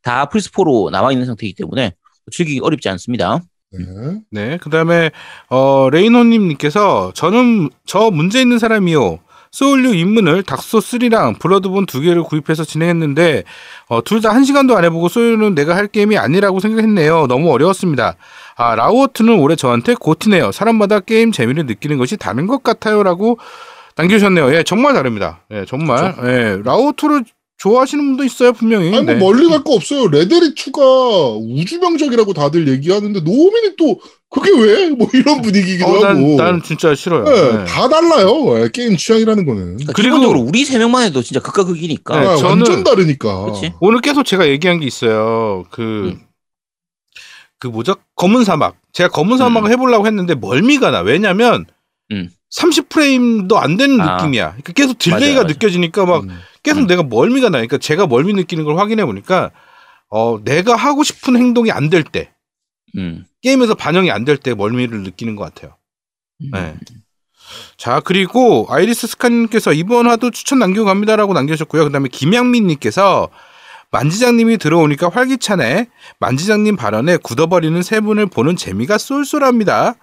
다 플스4로 나와 있는 상태이기 때문에 즐기기 어렵지 않습니다. 네. 네. 그 다음에, 어, 레이노님께서 저는 저 문제 있는 사람이요. 소울류 입문을 닥소3랑 블러드본 두 개를 구입해서 진행했는데, 어, 둘 다 한 시간도 안 해보고 소울류는 내가 할 게임이 아니라고 생각했네요. 너무 어려웠습니다. 아, 라오어 2는 올해 저한테 GOTY네요. 사람마다 게임 재미를 느끼는 것이 다른 것 같아요. 라고 남겨주셨네요. 예, 정말 다릅니다. 예, 정말. 예, 라오어 2를 좋아하시는 분도 있어요, 분명히. 아니, 뭐 네. 멀리 갈 거 없어요. 레데리 2가 우주명작이라고 다들 얘기하는데, 노우미는 또, 그게 왜? 뭐 이런 분위기기도 어, 난, 하고. 난 진짜 싫어요. 네, 네. 다 달라요. 예, 게임 취향이라는 거는. 그러니까 그리고- 기본적으로 우리 세 명만 해도 진짜 극과 극이니까. 네, 아, 저는- 완전 다르니까. 그렇지. 오늘 계속 제가 얘기한 게 있어요. 그, 음. 그 뭐죠? 검은 사막. 제가 검은 사막을 해보려고 했는데 멀미가 나. 왜냐면, 음. 30프레임도 안 되는 아. 느낌이야. 그러니까 계속 delay가 맞아요, 맞아요. 느껴지니까 막 음. 계속 음. 내가 멀미가 나. 그러니까 제가 멀미 느끼는 걸 확인해 보니까, 어, 내가 하고 싶은 행동이 안 될 때, 음. 게임에서 반영이 안 될 때 멀미를 느끼는 것 같아요. 음. 네. 자, 그리고 아이리스 스카님께서 이번 화도 추천 남기고 갑니다라고 남겨주셨고요. 그 다음에 김양민님께서 만지장님이 들어오니까 활기차네. 만지장님 발언에 굳어버리는 세 분을 보는 재미가 쏠쏠합니다.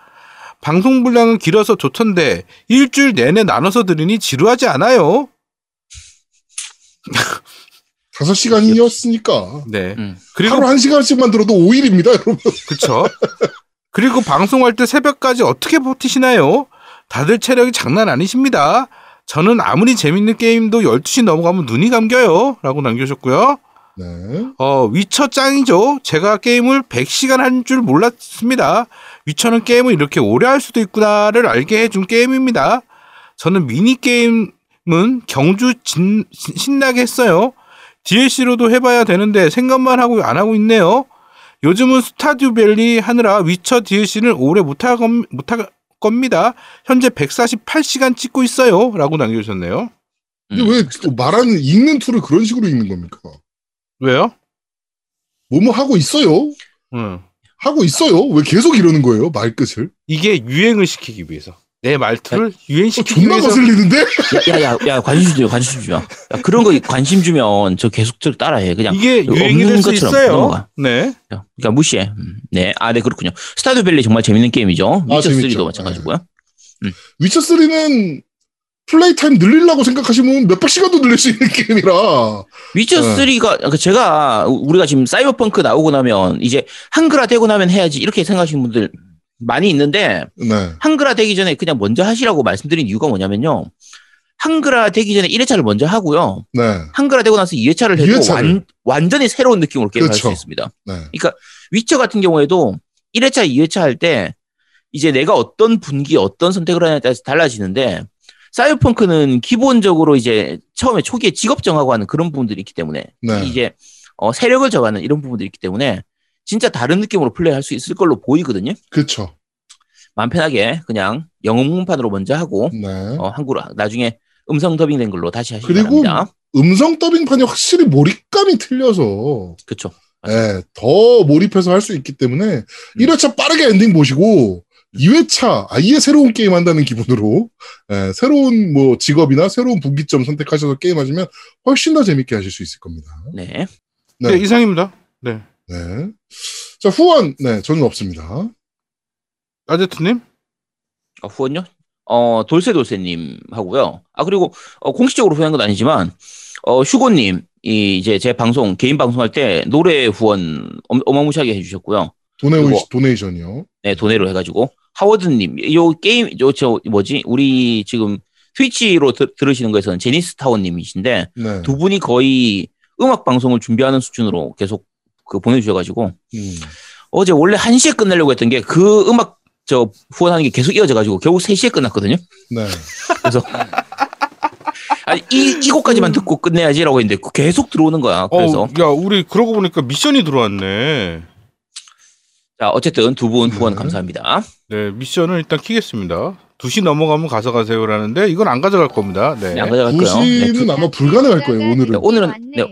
방송 분량은 길어서 좋던데 일주일 내내 나눠서 들으니 지루하지 않아요. 다섯 시간이었으니까. 네. 음. 그리고 하루 한 시간씩만 들어도 5일입니다, 여러분. 그쵸. 그리고 방송할 때 새벽까지 어떻게 버티시나요? 다들 체력이 장난 아니십니다. 저는 아무리 재밌는 게임도 12시 넘어가면 눈이 감겨요. 라고 남겨주셨고요. 네. 어, 위쳐 짱이죠. 제가 게임을 100시간 한 줄 몰랐습니다. 위쳐는 게임을 이렇게 오래 할 수도 있구나를 알게 해준 게임입니다. 저는 미니게임은 경주 진- 신나게 했어요. DLC로도 해봐야 되는데 생각만 하고 안 하고 있네요. 요즘은 스타듀 밸리 하느라 위쳐 DLC는 오래 못할, 겁, 겁니다. 현재 148시간 찍고 있어요. 라고 남겨주셨네요. 근데 음. 왜또 말하는, 읽는 투를 그런 식으로 읽는 겁니까? 왜요? 뭐뭐 하고 있어요? 응. 하고 있어요? 왜 계속 이러는 거예요? 말끝을? 이게 유행을 시키기 위해서. 내 말투를 어, 유행시키기 존나 위해서. 거슬리는데? 야, 야, 야, 야, 관심 주면, 관심 주면. 야, 그런 거 관심 주면 저 계속 저 따라해. 그냥. 이게 없는 유행이 될수 것처럼 있어요. 넘어가. 네. 그러니까 무시해. 음, 네. 아, 네, 그렇군요. 스타듀 밸리 정말 재밌는 게임이죠. 아, 위쳐 재밌죠. 3도 마찬가지고요. 위쳐 3는 play time 늘리려고 생각하시면 몇백 시간도 늘릴 수 있는 게임이라. 위쳐 네. 3가 제가 우리가 지금 사이버펑크 나오고 나면 이제 한글화 되고 나면 해야지 이렇게 생각하시는 분들 많이 있는데 네. 한글화 되기 전에 그냥 먼저 하시라고 말씀드린 이유가 뭐냐면요. 한글화 되기 전에 1회차를 먼저 하고요. 네. 한글화 되고 나서 2회차를 해도 2회차를. 완, 완전히 새로운 느낌으로 게임할 그렇죠. 수 있습니다. 네. 위쳐 같은 경우에도 1회차, 2회차 할 때 이제 내가 어떤 분기, 어떤 선택을 하냐에 따라서 달라지는데 사이버펑크는 기본적으로 이제 처음에 초기에 직업 정하고 하는 그런 부분들이 있기 때문에 네. 이제 어, 세력을 정하는 이런 부분들이 있기 때문에 진짜 다른 느낌으로 플레이할 수 있을 걸로 보이거든요. 그렇죠. 마음 편하게 그냥 영문판으로 먼저 하고 네. 어, 한국어 나중에 음성 더빙된 걸로 다시 하시기 그리고 바랍니다. 음성 더빙판이 확실히 몰입감이 틀려서 그렇죠. 예, 더 몰입해서 할 수 있기 때문에 음. 1회차 빠르게 엔딩 보시고 2회차 아예 새로운 게임 한다는 기분으로 예, 새로운 뭐 직업이나 새로운 분기점 선택하셔서 게임하시면 훨씬 더 재밌게 하실 수 있을 겁니다. 네. 네. 네, 이상입니다. 네. 네. 자, 후원, 네, 저는 없습니다. 아제트님? 어, 후원요? 어, 돌쇠돌쇠님 하고요. 아, 그리고, 어, 공식적으로 후원한 건 아니지만, 어, 휴고님, 이, 이제 제 방송, 개인 방송할 때 노래 후원 엄- 어마무시하게 해주셨고요. 도네, 도네이션이요. 네, 도네로 해가지고. 하워드님, 요 게임, 요, 저, 뭐지? 우리 지금 트위치로 드- 들으시는 거에서는 제니스 타워님이신데, 네. 두 분이 거의 음악 방송을 준비하는 수준으로 계속 그 보내주셔가지고, 음. 어제 원래 1 시에 끝내려고 했던 게 그 음악 저 후원하는 게 계속 이어져가지고 결국 3 시에 끝났거든요. 네. 그래서 아니 이, 이 곡까지만 듣고 끝내야지라고 했는데 계속 들어오는 거야. 그래서 어, 야, 우리 그러고 보니까 미션이 들어왔네. 자 어쨌든 두 분 후원 네. 감사합니다. 네, 미션을 일단 키겠습니다. 2시 넘어가면 가져가세요라는데 이건 안 가져갈 겁니다. 네. 네, 안 가져갈 거예요. 네, 2시는 아마 불가능할 거예요, 네, 오늘은. 오늘은 네,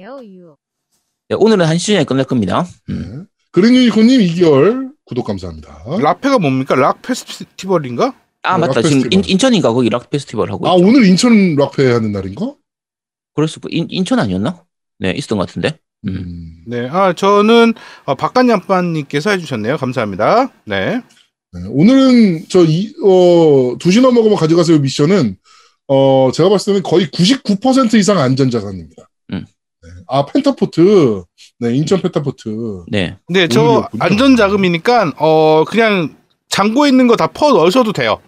네, 오늘은 1시 전에 끝날 겁니다. 음. 네. 그린 유니콘님 2개월 구독 감사합니다. 라페가 뭡니까? 락 페스티벌인가? 아 네, 맞다 락 지금 페스티벌. 인, 인천인가 거기 락 페스티벌 하고 아, 있죠. 오늘 인천 락페 하는 날인가? 그랬을 거 인, 인천 아니었나? 네 있었던 것 같은데. 음. 음. 네. 아, 저는 어, 박간양빠님께서 해주셨네요. 감사합니다. 네. 네, 오늘은 저 이, 어, 2시 넘어가면 가져가세요 미션은 어, 제가 봤을 때는 거의 99% 이상 안전자산입니다. 음. 네. 아, 펜타포트. 네, 인천 펜타포트. 네. 네, 저 오늘이었군요. 안전자금이니까 어 그냥 잔고에 있는 거 다 퍼 넣으셔도 돼요.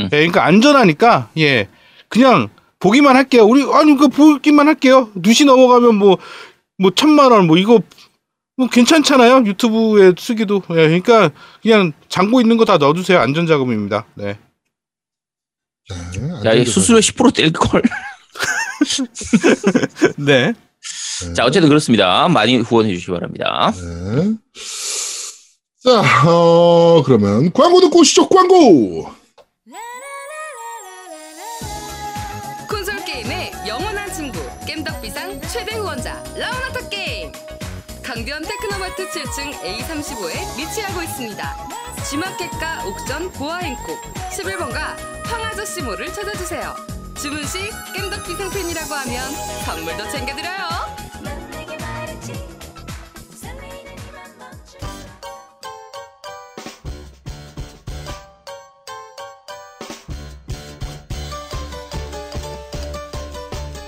음. 네, 그러니까 안전하니까 예 그냥 보기만 할게요. 우리 아니 그 보기만 할게요. 2시 넘어가면 뭐 뭐 천만 원 뭐 이거 뭐 괜찮잖아요. 유튜브에 쓰기도. 예, 그러니까 그냥 잔고 있는 거 다 넣어주세요. 안전자금입니다. 네. 네, 야, 이 안전자산. 수수료 10%뗄 걸. 네. 네. 자 어쨌든 그렇습니다. 많이 후원해 주시기 바랍니다. 네. 자, 어, 그러면 광고 듣고 오시죠, 광고! 최대 후원자 라운하터 게임. 강변 테크노마트 7층 A35에 위치하고 있습니다. G마켓과 옥션 보아행콕 11번가 황아저씨몰을 찾아주세요. 주문 시 겜덕비상 팬이라고 하면 선물도 챙겨드려요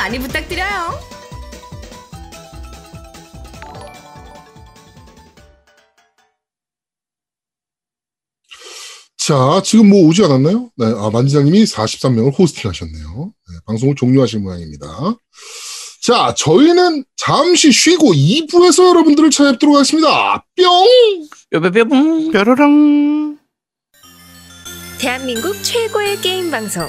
많이 부탁드려요. 자, 지금 뭐 오지 않았나요? 네, 아, 만지장님이 43명을 호스팅 하셨네요. 네, 방송을 종료하실 모양입니다. 자, 저희는 잠시 쉬고 2부에서 여러분들을 찾아뵙도록 하겠습니다. 뿅! 뼈뼈뼈. 뾰로랑. 대한민국 최고의 게임 방송